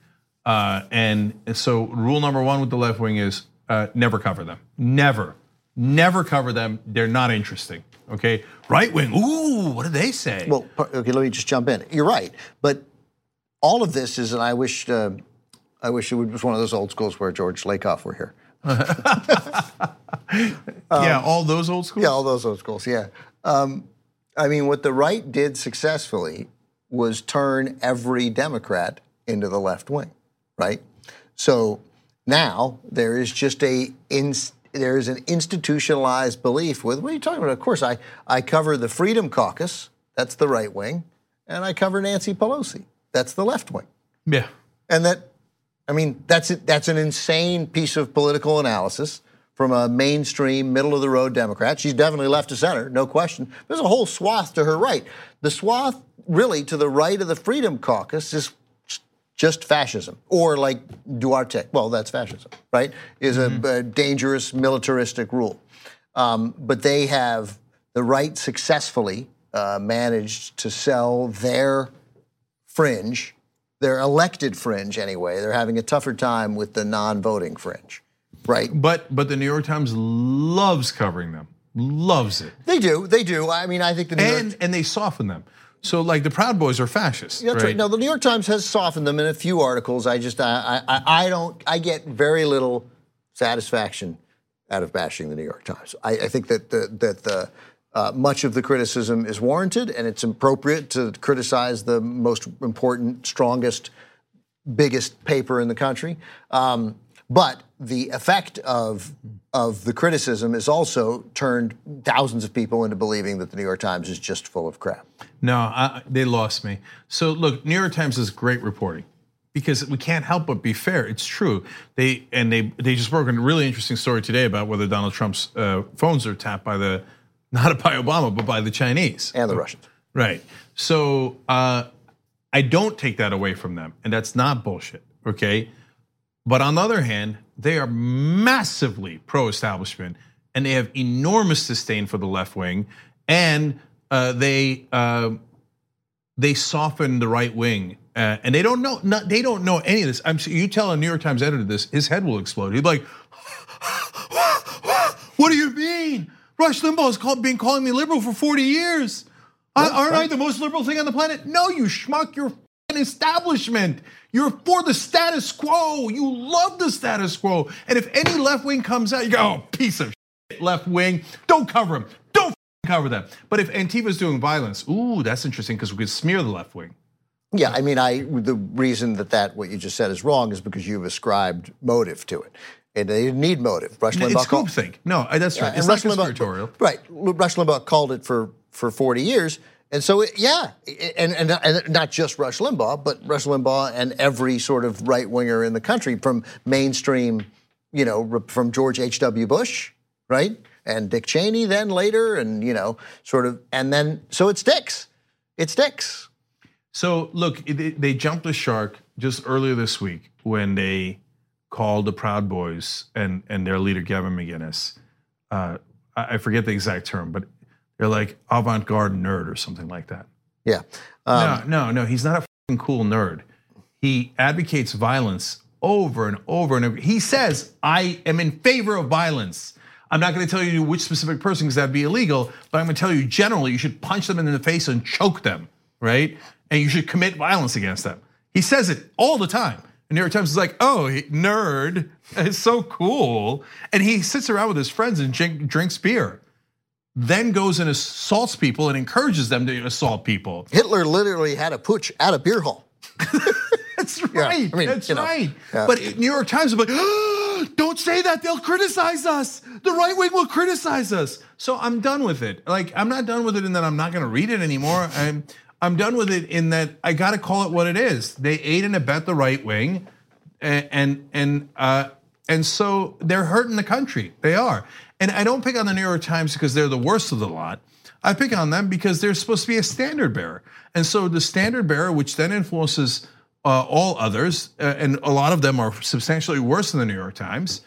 A: uh, and so rule number one with the left wing is uh, never cover them. Never, never cover them. They're not interesting. Okay, right wing. Ooh, what do they say?
B: Well, okay, let me just jump in. You're right, but all of this is, and I wish, uh, I wish it was one of those old schools where George Lakoff were here.
A: yeah, all those old schools.
B: Yeah, all those old schools. Yeah, um, I mean, what the right did successfully was turn every Democrat into the left wing, right? So now there is just a ins there is an institutionalized belief with what are you talking about? Of course, I I cover the Freedom Caucus, that's the right wing, and I cover Nancy Pelosi, that's the left wing,
A: Yeah.
B: and that I mean that's it, that's an insane piece of political analysis from a mainstream, middle of the road Democrat. She's definitely left to center, no question. There's a whole swath to her right. The swath really to the right of the Freedom Caucus is just fascism, or like Duterte. Well, that's fascism, right? Is a, a dangerous militaristic rule. Um, but they have the right successfully uh, managed to sell their fringe, their elected fringe anyway. They're having a tougher time with the non-voting fringe, right?
A: But but the New York Times loves covering them. Loves it.
B: They do, they do. I mean, I think the New York
A: And and they soften them. So like the Proud Boys are fascists.
B: That's right. No, the New York Times has softened them in a few articles. I just, I, I, I don't, I get very little satisfaction out of bashing the New York Times. I, I think that the, that the uh, much of the criticism is warranted, and it's appropriate to criticize the most important, strongest, biggest paper in the country. Um, but the effect of of the criticism is also turned thousands of people into believing that the New York Times is just full of crap.
A: No, I, they lost me. So look, New York Times is great reporting because we can't help but be fair. It's true. They and they they just broke a really interesting story today about whether Donald Trump's uh, phones are tapped by the not by Obama but by the Chinese
B: And the Russians.
A: Right. So uh, I don't take that away from them, and that's not bullshit. Okay. But on the other hand, they are massively pro-establishment, and they have enormous disdain for the left wing, and uh, they uh, they soften the right wing, uh, and they don't know not, they don't know any of this. I'm you tell a New York Times editor this, his head will explode. He'd be like, "What do you mean? Rush Limbaugh has called, been calling me liberal for 40 years. Aren't I the most liberal thing on the planet? No, you schmuck. You're an establishment. You're for the status quo. You love the status quo. And if any left wing comes out, you go, oh, piece of shit, left wing. Don't cover them. Don't cover them. But if Antifa's doing violence, ooh, that's interesting because we could smear the left wing.
B: Yeah, I mean, I the reason that that what you just said is wrong is because you've ascribed motive to it. And they didn't need motive. Rush
A: It's
B: Limbaugh called,
A: groupthink. No, that's right.
B: and
A: It's not
B: Rush Limbaugh- Right. Rush Limbaugh called it for for 40 years. And so, yeah, and, and, and not just Rush Limbaugh, but Rush Limbaugh and every sort of right winger in the country, from mainstream, you know, from George H.W. Bush, right? And Dick Cheney then later, and, you know, sort of, and then, so it sticks. It sticks.
A: So look, they, jumped the shark just earlier this week when they called the Proud Boys and and their leader Gavin McInnes. Uh, I forget the exact term, but they're like avant-garde nerd or something like that.
B: Yeah. Um,
A: no, no, no. He's not a cool nerd. He advocates violence over and over and over. He says, "I am in favor of violence." I'm not going to tell you which specific person because that'd be illegal, but I'm going to tell you generally you should punch them in the face and choke them, right? And you should commit violence against them. He says it all the time. The New York Times is like, "Oh, nerd, it's so cool," and he sits around with his friends and drink, drinks beer. Then goes and assaults people and encourages them to assault people.
B: Hitler literally had a putsch at a beer hall.
A: That's right.
B: I mean,
A: That's
B: you know,
A: right.
B: yeah.
A: But New York Times is like, don't say that. They'll criticize us. The right wing will criticize us. So I'm done with it. Like I'm not done with it in that I'm not going to read it anymore. I'm I'm done with it in that I got to call it what it is. They aid and abet the right wing, and and and uh, and so they're hurting the country. They are. And I don't pick on the New York Times because they're the worst of the lot. I pick on them because they're supposed to be a standard bearer. And so the standard bearer, which then influences uh, all others, uh, and a lot of them are substantially worse than the New York Times,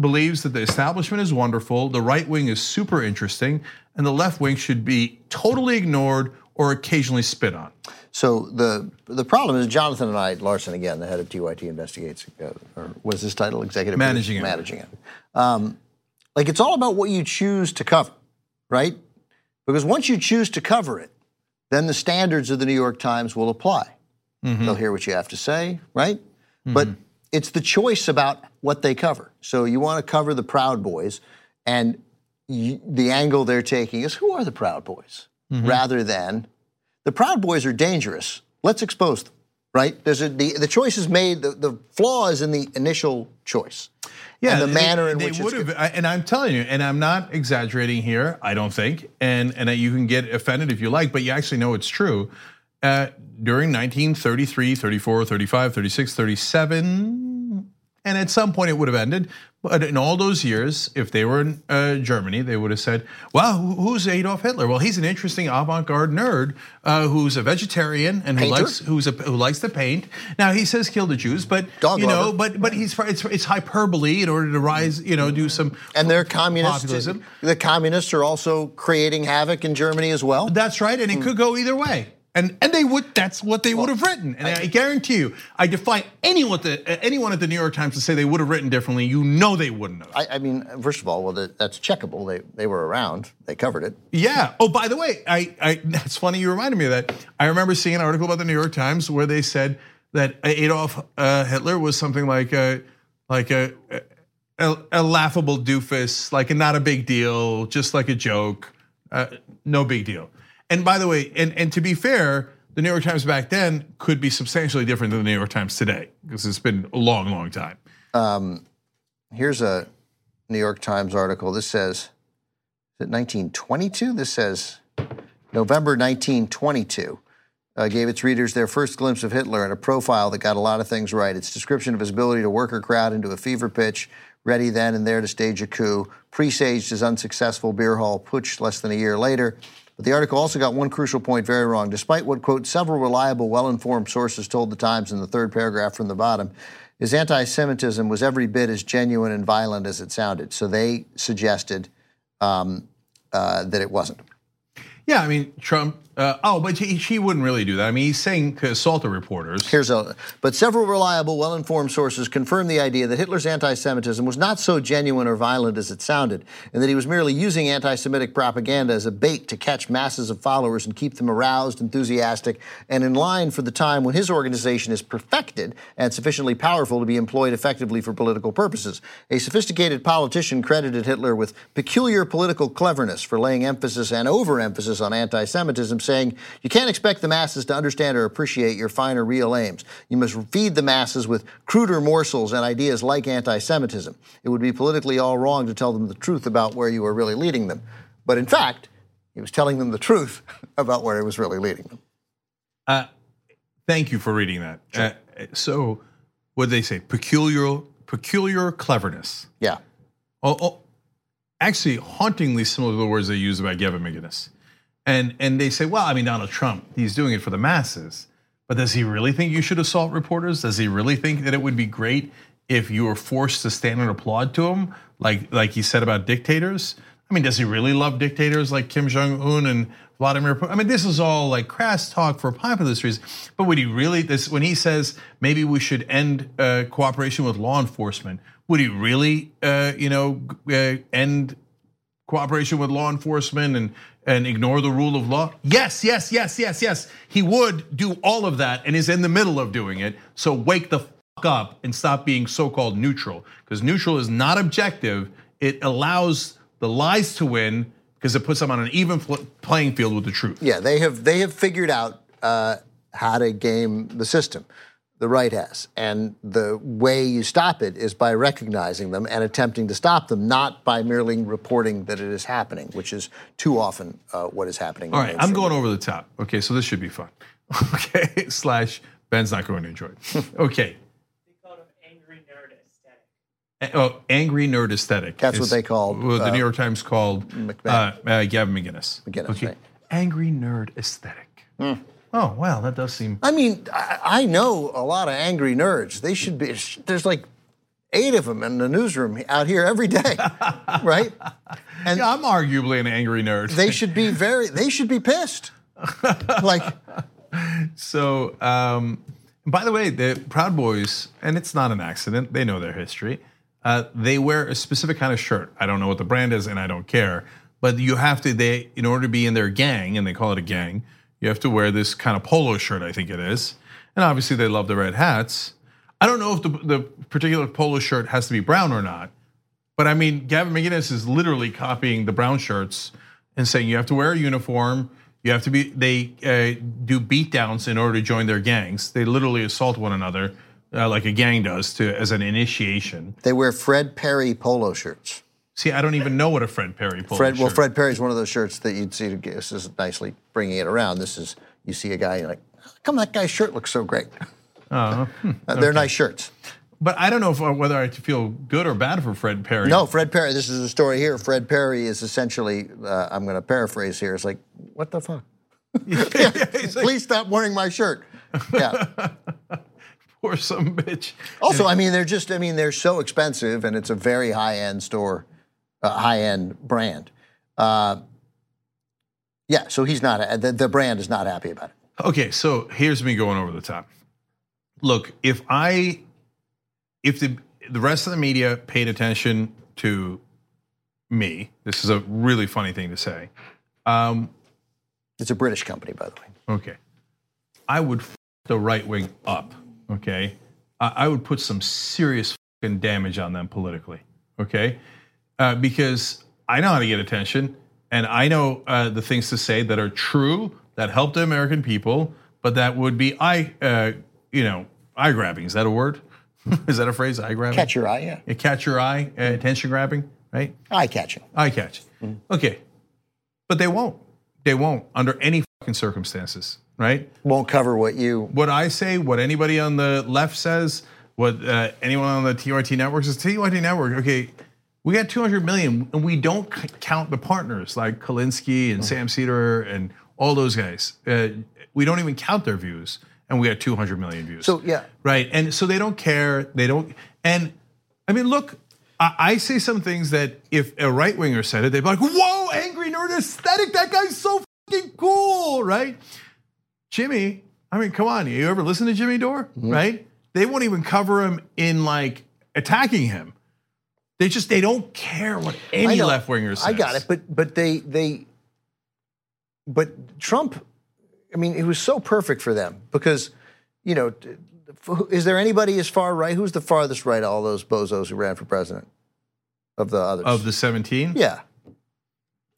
A: believes that the establishment is wonderful, the right wing is super interesting, and the left wing should be totally ignored or occasionally spit on.
B: So the the problem is Jonathan and I, Larsen again, the head of TYT Investigates, uh, or what is his title? Executive
A: Managing editor.
B: managing it. Um, like it's all about what you choose to cover, right? Because once you choose to cover it, then the standards of the New York Times will apply. Mm-hmm. They'll hear what you have to say, right? Mm-hmm. But it's the choice about what they cover. So you want to cover the Proud Boys, and you, the angle they're taking is who are the Proud Boys, mm-hmm. rather than the Proud Boys are dangerous. Let's expose them, right? There's a, the the choice is made. The, the flaw is in the initial choice. And the
A: they-
B: manner in
A: they
B: which
A: would have, and I'm telling you, and I'm not exaggerating here. I don't think, and and you can get offended if you like, but you actually know it's true. Uh, during 1933, 34, 35, 36, 37, and at some point it would have ended. But in all those years, if they were in uh, Germany, they would have said, "Well, who's Adolf Hitler? Well, he's an interesting avant-garde nerd uh, who's a vegetarian and who
B: Painter.
A: likes who's a, who likes to paint. Now he says kill the Jews, but
B: Dog
A: you know,
B: lover.
A: but but he's it's, it's hyperbole in order to rise, you know, do some
B: and they're communists.
A: populism.
B: The communists are also creating havoc in Germany as well.
A: That's right, and it could go either way. And and they would that's what they would have written. And I, guarantee you, I defy anyone at the anyone at the New York Times to say they would have written differently. You know they wouldn't have.
B: I, I mean, first of all, well, that, that's checkable. They they were around. They covered it.
A: Yeah. Oh, by the way, I, I that's funny you reminded me of that. I remember seeing an article about the New York Times where they said that Adolf uh, Hitler was something like a like a, a a laughable doofus, like a not a big deal, just like a joke, uh, no big deal. And by the way, and and to be fair, the New York Times back then could be substantially different than the New York Times today because it's been a long, long time.
B: Here's a New York Times article. This says, is it 1922? This says November 1922. Uh, gave its readers their first glimpse of Hitler in a profile that got a lot of things right. Its description of his ability to work a crowd into a fever pitch, ready then and there to stage a coup, presaged his unsuccessful beer hall putsch less than a year later. But the article also got one crucial point very wrong. Despite what, quote, several reliable, well informed sources told the Times in the third paragraph from the bottom, his anti Semitism was every bit as genuine and violent as it sounded. So they suggested um, uh, that it wasn't.
A: Yeah, I mean Trump. Uh, oh, but he, he wouldn't really do that. I mean, he's saying to assault the reporters.
B: Here's a, but several reliable, well informed sources confirmed the idea that Hitler's anti Semitism was not so genuine or violent as it sounded, and that he was merely using anti Semitic propaganda as a bait to catch masses of followers and keep them aroused, enthusiastic, and in line for the time when his organization is perfected and sufficiently powerful to be employed effectively for political purposes. A sophisticated politician credited Hitler with peculiar political cleverness for laying emphasis and overemphasis on anti Semitism, saying, You can't expect the masses to understand or appreciate your finer real aims. You must feed the masses with cruder morsels and ideas like anti Semitism. It would be politically all wrong to tell them the truth about where you are really leading them. But in fact, he was telling them the truth about where he was really leading them.
A: Uh, thank you for reading that. Sure. Uh, so, what did they say? Peculiar, peculiar cleverness.
B: Yeah.
A: Oh, oh, actually, hauntingly similar to the words they use about Gavin McInnes. And and they say, well, I mean, Donald Trump, he's doing it for the masses. But does he really think you should assault reporters? Does he really think that it would be great if you were forced to stand and applaud to him, like like he said about dictators? I mean, does he really love dictators like Kim Jong Un and Vladimir Putin? I mean, this is all like crass talk for populist reasons. But would he really? This when he says maybe we should end uh, cooperation with law enforcement, would he really, uh, you know, uh, end cooperation with law enforcement and and ignore the rule of law? Yes, yes, yes, yes, yes. He would do all of that and is in the middle of doing it. So wake the fuck up and stop being so-called neutral because neutral is not objective. It allows the lies to win because it puts them on an even playing field with the truth.
B: Yeah, they have they have figured out uh, how to game the system. The right has, and the way you stop it is by recognizing them and attempting to stop them, not by merely reporting that it is happening, which is too often uh, what is happening.
A: All right, I'm going over the top. Okay, so this should be fun. okay, slash Ben's not going to enjoy it. Okay, Oh, angry nerd aesthetic.
B: That's what they called.
A: Well, the uh, New York Times called uh, uh, Gavin McInnes.
B: McInnes, okay. right.
A: Angry nerd aesthetic. Mm. Oh, wow, that does seem.
B: I mean, I, I know a lot of angry nerds. They should be. There's like eight of them in the newsroom out here every day, right?
A: And yeah, I'm arguably an angry nerd.
B: They should be very. They should be pissed. like.
A: So, um, by the way, the Proud Boys, and it's not an accident. They know their history uh, they wear a specific kind of shirt. I don't know what the brand is, and I don't care. But you have to they in order to be in their gang, and they call it a gang. You have to wear this kind of polo shirt, I think it is, and obviously they love the red hats. I don't know if the, the particular polo shirt has to be brown or not, but I mean, Gavin McInnes is literally copying the brown shirts and saying you have to wear a uniform. You have to be. They uh, do beatdowns in order to join their gangs. They literally assault one another uh, like a gang does, to as an initiation.
B: They wear Fred Perry polo shirts.
A: See, I don't even know what a Fred Perry polo
B: Fred,
A: shirt.
B: Well, Fred Perry is one of those shirts that you'd see. This is nicely bringing it around. This is you see a guy you're like, come that guy's shirt looks so great. Uh, hmm. They're nice shirts.
A: But I don't know if, uh, whether I feel good or bad for Fred Perry.
B: No, Fred Perry. This is a story here. Fred Perry is essentially. Uh, I'm going to paraphrase here. It's like, what the fuck? yeah, Please like, stop wearing my shirt. Yeah.
A: or some bitch.
B: Also, I mean, they're just, I mean, they're so expensive and it's a very high end store, uh, high end brand. Uh, yeah, so he's not, the, the brand is not happy about it.
A: Okay, so here's me going over the top. Look, if I, if the, the rest of the media paid attention to me, this is a really funny thing to say. Um,
B: it's a British company, by the way.
A: Okay. I would f- the right wing up okay, I would put some serious damage on them politically, okay, uh, because I know how to get attention and I know uh, the things to say that are true that help the American people, but that would be eye, uh, you know, eye grabbing. Is that a word? Is that a phrase? Eye grabbing.
B: Catch your eye, yeah.
A: catch your eye, uh, attention grabbing, right?
B: Eye catching.
A: Eye catching. Mm-hmm. Okay, but they won't. They won't under any fucking circumstances right?
B: Won't cover what you.
A: What I say, what anybody on the left says, what uh, anyone on the TRT network says. TYT network, okay, we got 200 million, and we don't count the partners like Kulinski and mm-hmm. Sam Seder and all those guys. Uh, we don't even count their views, and we got 200 million views.
B: So yeah,
A: right, and so they don't care. They don't, and I mean, look. I say some things that if a right winger said it, they'd be like, "Whoa, angry nerd aesthetic! That guy's so fucking cool!" Right? Jimmy, I mean, come on, you ever listen to Jimmy Dore? Mm-hmm. Right? They won't even cover him in like attacking him. They just they don't care what any left winger says.
B: I got it, but but they they but Trump, I mean, it was so perfect for them because, you know, is there anybody as far right? Who's the farthest right? Of all those bozos who ran for president of the others
A: of the seventeen?
B: Yeah.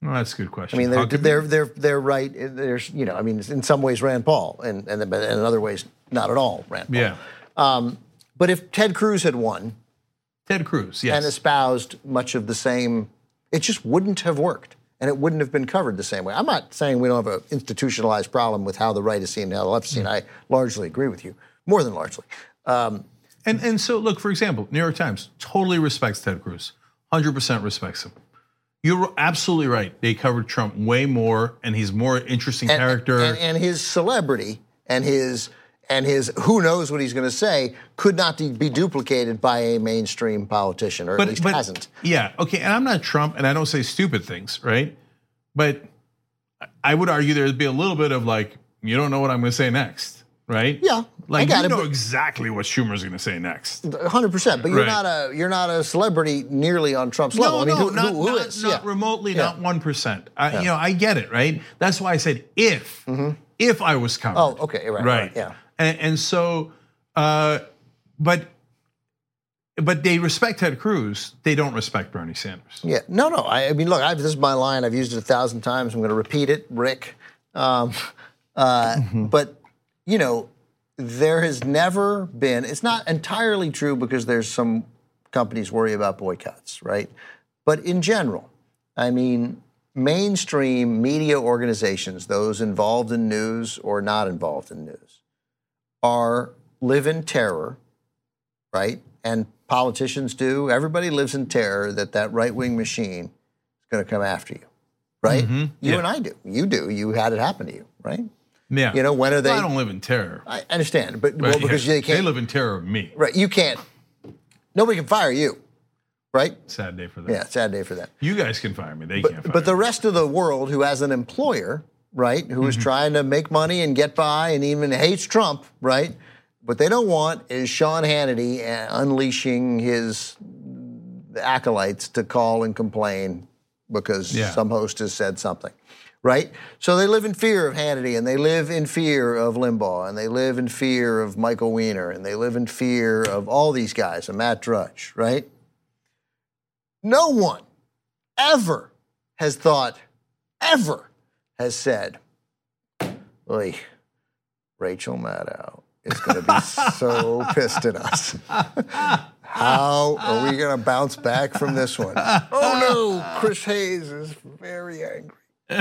A: Well, that's a good question.
B: I mean, they're they're they're they're right. There's you know, I mean, in some ways Rand Paul, and and but in other ways not at all Rand Paul.
A: yeah, um,
B: But if Ted Cruz had won
A: Ted Cruz. Yes.
B: and espoused much of the same, it just wouldn't have worked, and it wouldn't have been covered the same way. I'm not saying we don't have an institutionalized problem with how the right is seen and how the left is seen. Mm. I largely agree with you, more than largely.
A: Um, and and so look, for example, New York Times totally respects Ted Cruz, hundred percent respects him. You're absolutely right. They covered Trump way more, and he's more interesting
B: and,
A: character.
B: and, and his celebrity and his and his who knows what he's going to say could not be duplicated by a mainstream politician, or at least hasn't.
A: Yeah, okay. And I'm not Trump, and I don't say stupid things, right? But I would argue there'd be a little bit of like, you don't know what I'm going to say next, right?
B: Yeah, I
A: like
B: got
A: you
B: it,
A: know exactly what Schumer's going to say next.
B: hundred percent. But you're
A: Right.
B: not a you're not a celebrity nearly on Trump's level.
A: No,
B: I mean,
A: no,
B: who,
A: not,
B: who, who
A: not, not
B: Yeah.
A: remotely,
B: Yeah.
A: not one percent. You know, I get it, right? That's why I said if, if I was covered.
B: Mm-hmm. Oh, okay, right, right, yeah.
A: And, and so, uh, but, but they respect Ted Cruz. They don't respect Bernie Sanders.
B: Yeah, no, no. I, I mean, look, I've, this is my line. I've used it a thousand times. I'm going to repeat it, Rick. Um, uh, But you know, there has never been. It's not entirely true because there's some companies worry about boycotts, right? But in general, I mean, mainstream media organizations, those involved in news or not involved in news, are live in terror right? And politicians do. Everybody lives in terror that that right wing machine is going to come after you, right? Mm-hmm. You
A: Yeah.
B: and I do. You do. You had it happen to you, right?
A: Yeah.
B: You know, when are they?
A: I don't live in terror.
B: I understand, but well, because
A: yeah,
B: they can't.
A: They live in terror of me.
B: right, you can't. Nobody can fire you, right?
A: Sad day for them.
B: Yeah, sad day for them.
A: You guys can fire me. They can't fire
B: But the
A: me.
B: rest of the world who has an employer, right, who
A: Mm-hmm.
B: is trying to make money and get by and even hates Trump, right? What they don't want is Sean Hannity uh, unleashing his acolytes to call and complain because
A: Yeah.
B: some host has said something, right? So they live in fear of Hannity and they live in fear of Limbaugh and they live in fear of Michael Weiner and they live in fear of all these guys and Matt Drudge, right? No one ever has thought, ever has said, Oy, Rachel Maddow is going to be so pissed at us. How are we going to bounce back from this one? Oh no, Chris Hayes is very angry.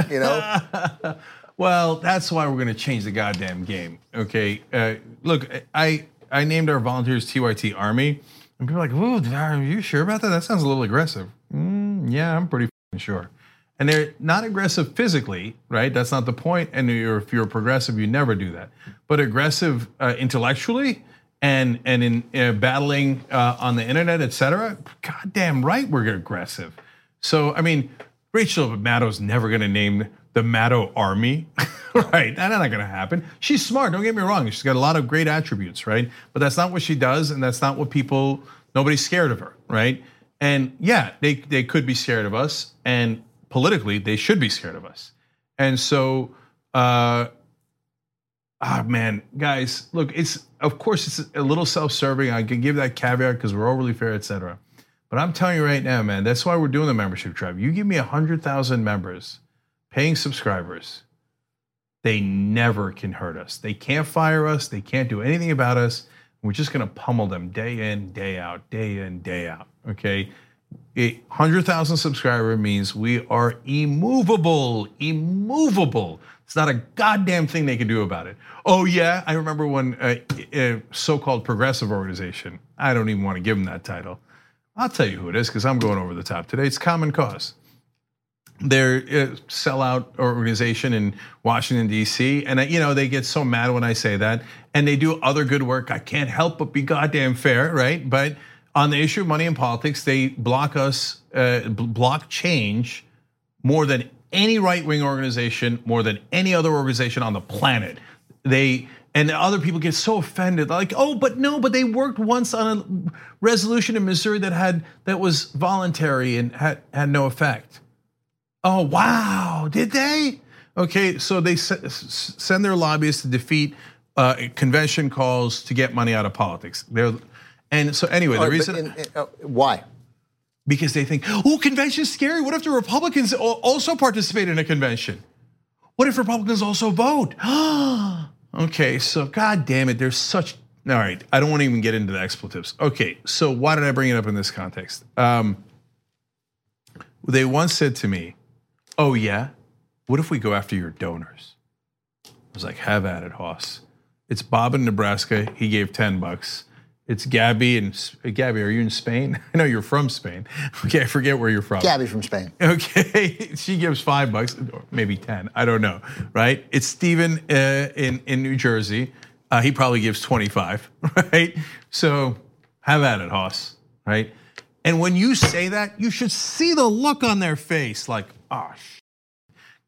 B: You know?
A: Well, that's why we're going to change the goddamn game. Okay. Uh, look, I I named our volunteers TYT Army, and people are like, "Ooh, are you sure about that? That sounds a little aggressive." Mm, yeah, I'm pretty sure. And they're not aggressive physically, right? That's not the point. And you're, if you're progressive, you never do that. But aggressive uh, intellectually and and in uh, battling uh, on the internet, et cetera. Goddamn right, we're aggressive. So I mean, Rachel Maddow's never going to name the Maddow Army, right? That's not going to happen. She's smart. Don't get me wrong. She's got a lot of great attributes, right? But that's not what she does, and that's not what people. Nobody's scared of her, right? And yeah, they they could be scared of us, and politically, they should be scared of us. And so, uh, ah, man, guys, look, it's of course it's a little self-serving. I can give that caveat because we're overly fair, et cetera. But I'm telling you right now, man, that's why we're doing the membership drive. You give me a 100,000 members, paying subscribers, they never can hurt us. They can't fire us. They can't do anything about us. We're just going to pummel them day in, day out, day in, day out. Okay. A 100,000 subscriber means we are immovable, immovable. It's not a goddamn thing they can do about it. Oh, yeah. I remember when a, a so called progressive organization, I don't even want to give them that title. I'll tell you who it is because I'm going over the top today. It's Common Cause. They're a sellout organization in Washington D.C. and uh, you know they get so mad when I say that, and they do other good work. I can't help but be goddamn fair, right? But on the issue of money in politics, they block us, uh, block change more than any right wing organization, more than any other organization on the planet. They and other people get so offended, like, oh, but no, but they worked once on a resolution in Missouri that had that was voluntary and had had no effect. Oh wow, did they? Okay, so they send their lobbyists to defeat uh, convention calls to get money out of politics. They're and so anyway, the
B: right,
A: reason
B: in- in- uh, why?
A: because they think, oh, convention's scary. What if the Republicans also participate in a convention? What if Republicans also vote? okay, so God damn it, there's such. All right, I don't want to even get into the expletives. Okay, so why did I bring it up in this context? Um, they once said to me, "Oh yeah, what if we go after your donors?" I was like, "Have at it, Hoss." It's Bob in Nebraska. He gave ten bucks. It's Gabby and Gabby. Are you in Spain? I know you're from Spain. Okay, I forget where you're from.
B: Gabby from Spain.
A: Okay, she gives five bucks, maybe ten. I don't know. Right? It's Stephen uh, in in New Jersey. Uh, he probably gives twenty five. Right? So have at it, Hoss. Right? And when you say that, you should see the look on their face, like, oh,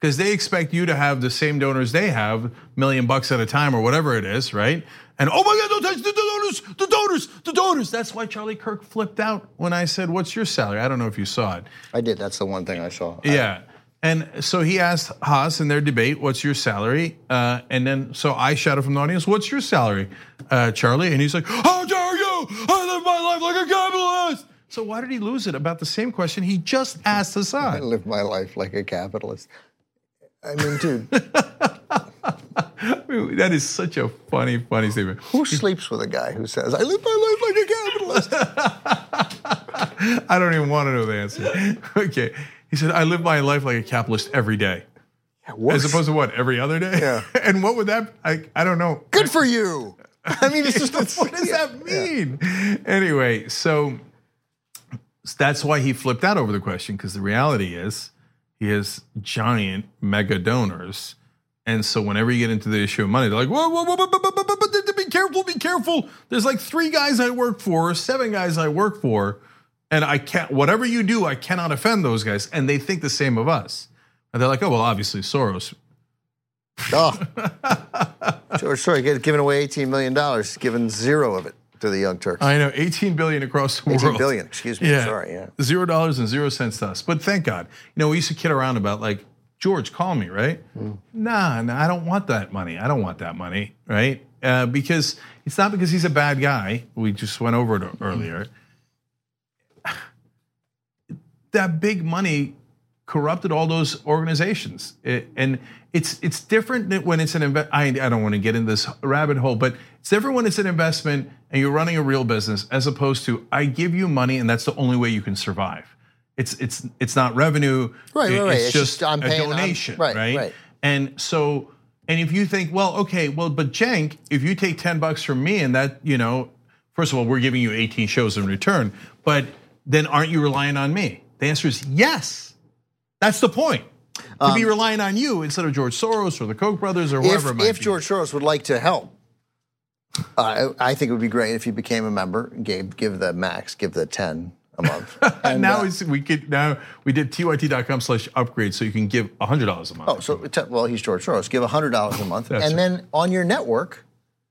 A: because they expect you to have the same donors they have, million bucks at a time or whatever it is, right? And oh my God, don't touch the donors, the donors, the donors. That's why Charlie Kirk flipped out when I said, What's your salary? I don't know if you saw it.
B: I did. That's the one thing I saw.
A: Yeah. And so he asked Haas in their debate, What's your salary? Uh, and then so I shouted from the audience, What's your salary, uh, Charlie? And he's like, How dare you? I live my life like a capitalist. So why did he lose it about the same question he just asked Hasan?
B: I live my life like a capitalist. I mean, dude.
A: that is such a funny, funny statement.
B: Who sleeps with a guy who says, I live my life like a
A: capitalist? I don't even want to know the answer. Okay. He said, I live my life like a capitalist every day. Yeah, As opposed to what, every other day?
B: Yeah.
A: and what would that, I, I don't know.
B: Good for you. I mean, it's just,
A: what does yeah, that mean? Yeah. Anyway, so that's why he flipped out over the question, because the reality is has giant mega donors and so whenever you get into the issue of money, they're like, whoa, whoa, whoa, whoa, whoa, whoa, whoa, whoa be careful, be careful. There's like three guys I work for, seven guys I work for, and I can't, whatever you do, I cannot offend those guys. And they think the same of us. And they're like, oh, well, obviously Soros.
B: Oh. George Soros giving away $18 million, giving zero of it to the Young Turks.
A: I know, 18 billion across the 18 world.
B: 18 billion, excuse me. Yeah. Sorry, yeah.
A: Zero dollars and zero cents to us. But thank God. You know, we used to kid around about like, George, call me, right? Mm. Nah, nah, I don't want that money. I don't want that money, right? Uh, because it's not because he's a bad guy. We just went over it earlier. That big money corrupted all those organizations, it, and it's it's different when it's an invest. I, I don't want to get in this rabbit hole, but it's different when it's an investment and you're running a real business, as opposed to I give you money and that's the only way you can survive. It's it's it's not revenue.
B: Right, right, right.
A: It's, it's just, just a donation, right, right, right. And so, and if you think, well, okay, well, but Cenk, if you take ten bucks from me and that, you know, first of all, we're giving you 18 shows in return, but then aren't you relying on me? The answer is yes. That's the point. To um, be relying on you instead of George Soros or the Koch brothers or whoever.
B: If, if George Soros would like to help, uh, I think it would be great if he became a member, gave give the max, give the ten a month.
A: And now uh, we could now we did tyt.com slash upgrade so you can give hundred dollars a month.
B: Oh, so well he's George Soros. Give hundred dollars a month, and right. then on your network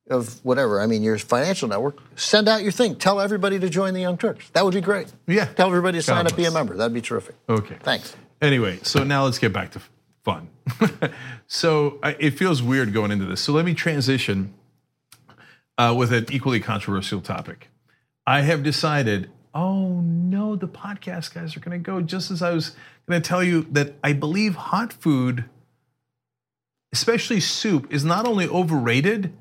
B: of whatever, I mean your financial network, send out your thing. Tell everybody to join the Young Turks. That would be great.
A: Yeah.
B: Tell everybody to sign up, be a member. That'd be terrific.
A: Okay.
B: Thanks.
A: Anyway, so now let's get back to fun. so it feels weird going into this. So let me transition uh, with an equally controversial topic. I have decided oh no, the podcast guys are going to go. Just as I was going to tell you that I believe hot food, especially soup, is not only overrated,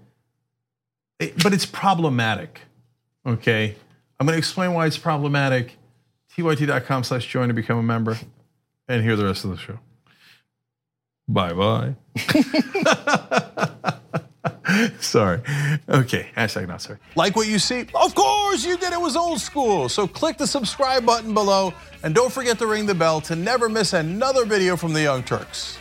A: but it's problematic. Okay, I'm going to explain why it's problematic. tyt.com slash join to become a member, and hear the rest of the show. Bye bye. sorry. Okay, hashtag not sorry. Like what you see? Of course you did. It was old school. So click the subscribe button below and don't forget to ring the bell to never miss another video from the Young Turks.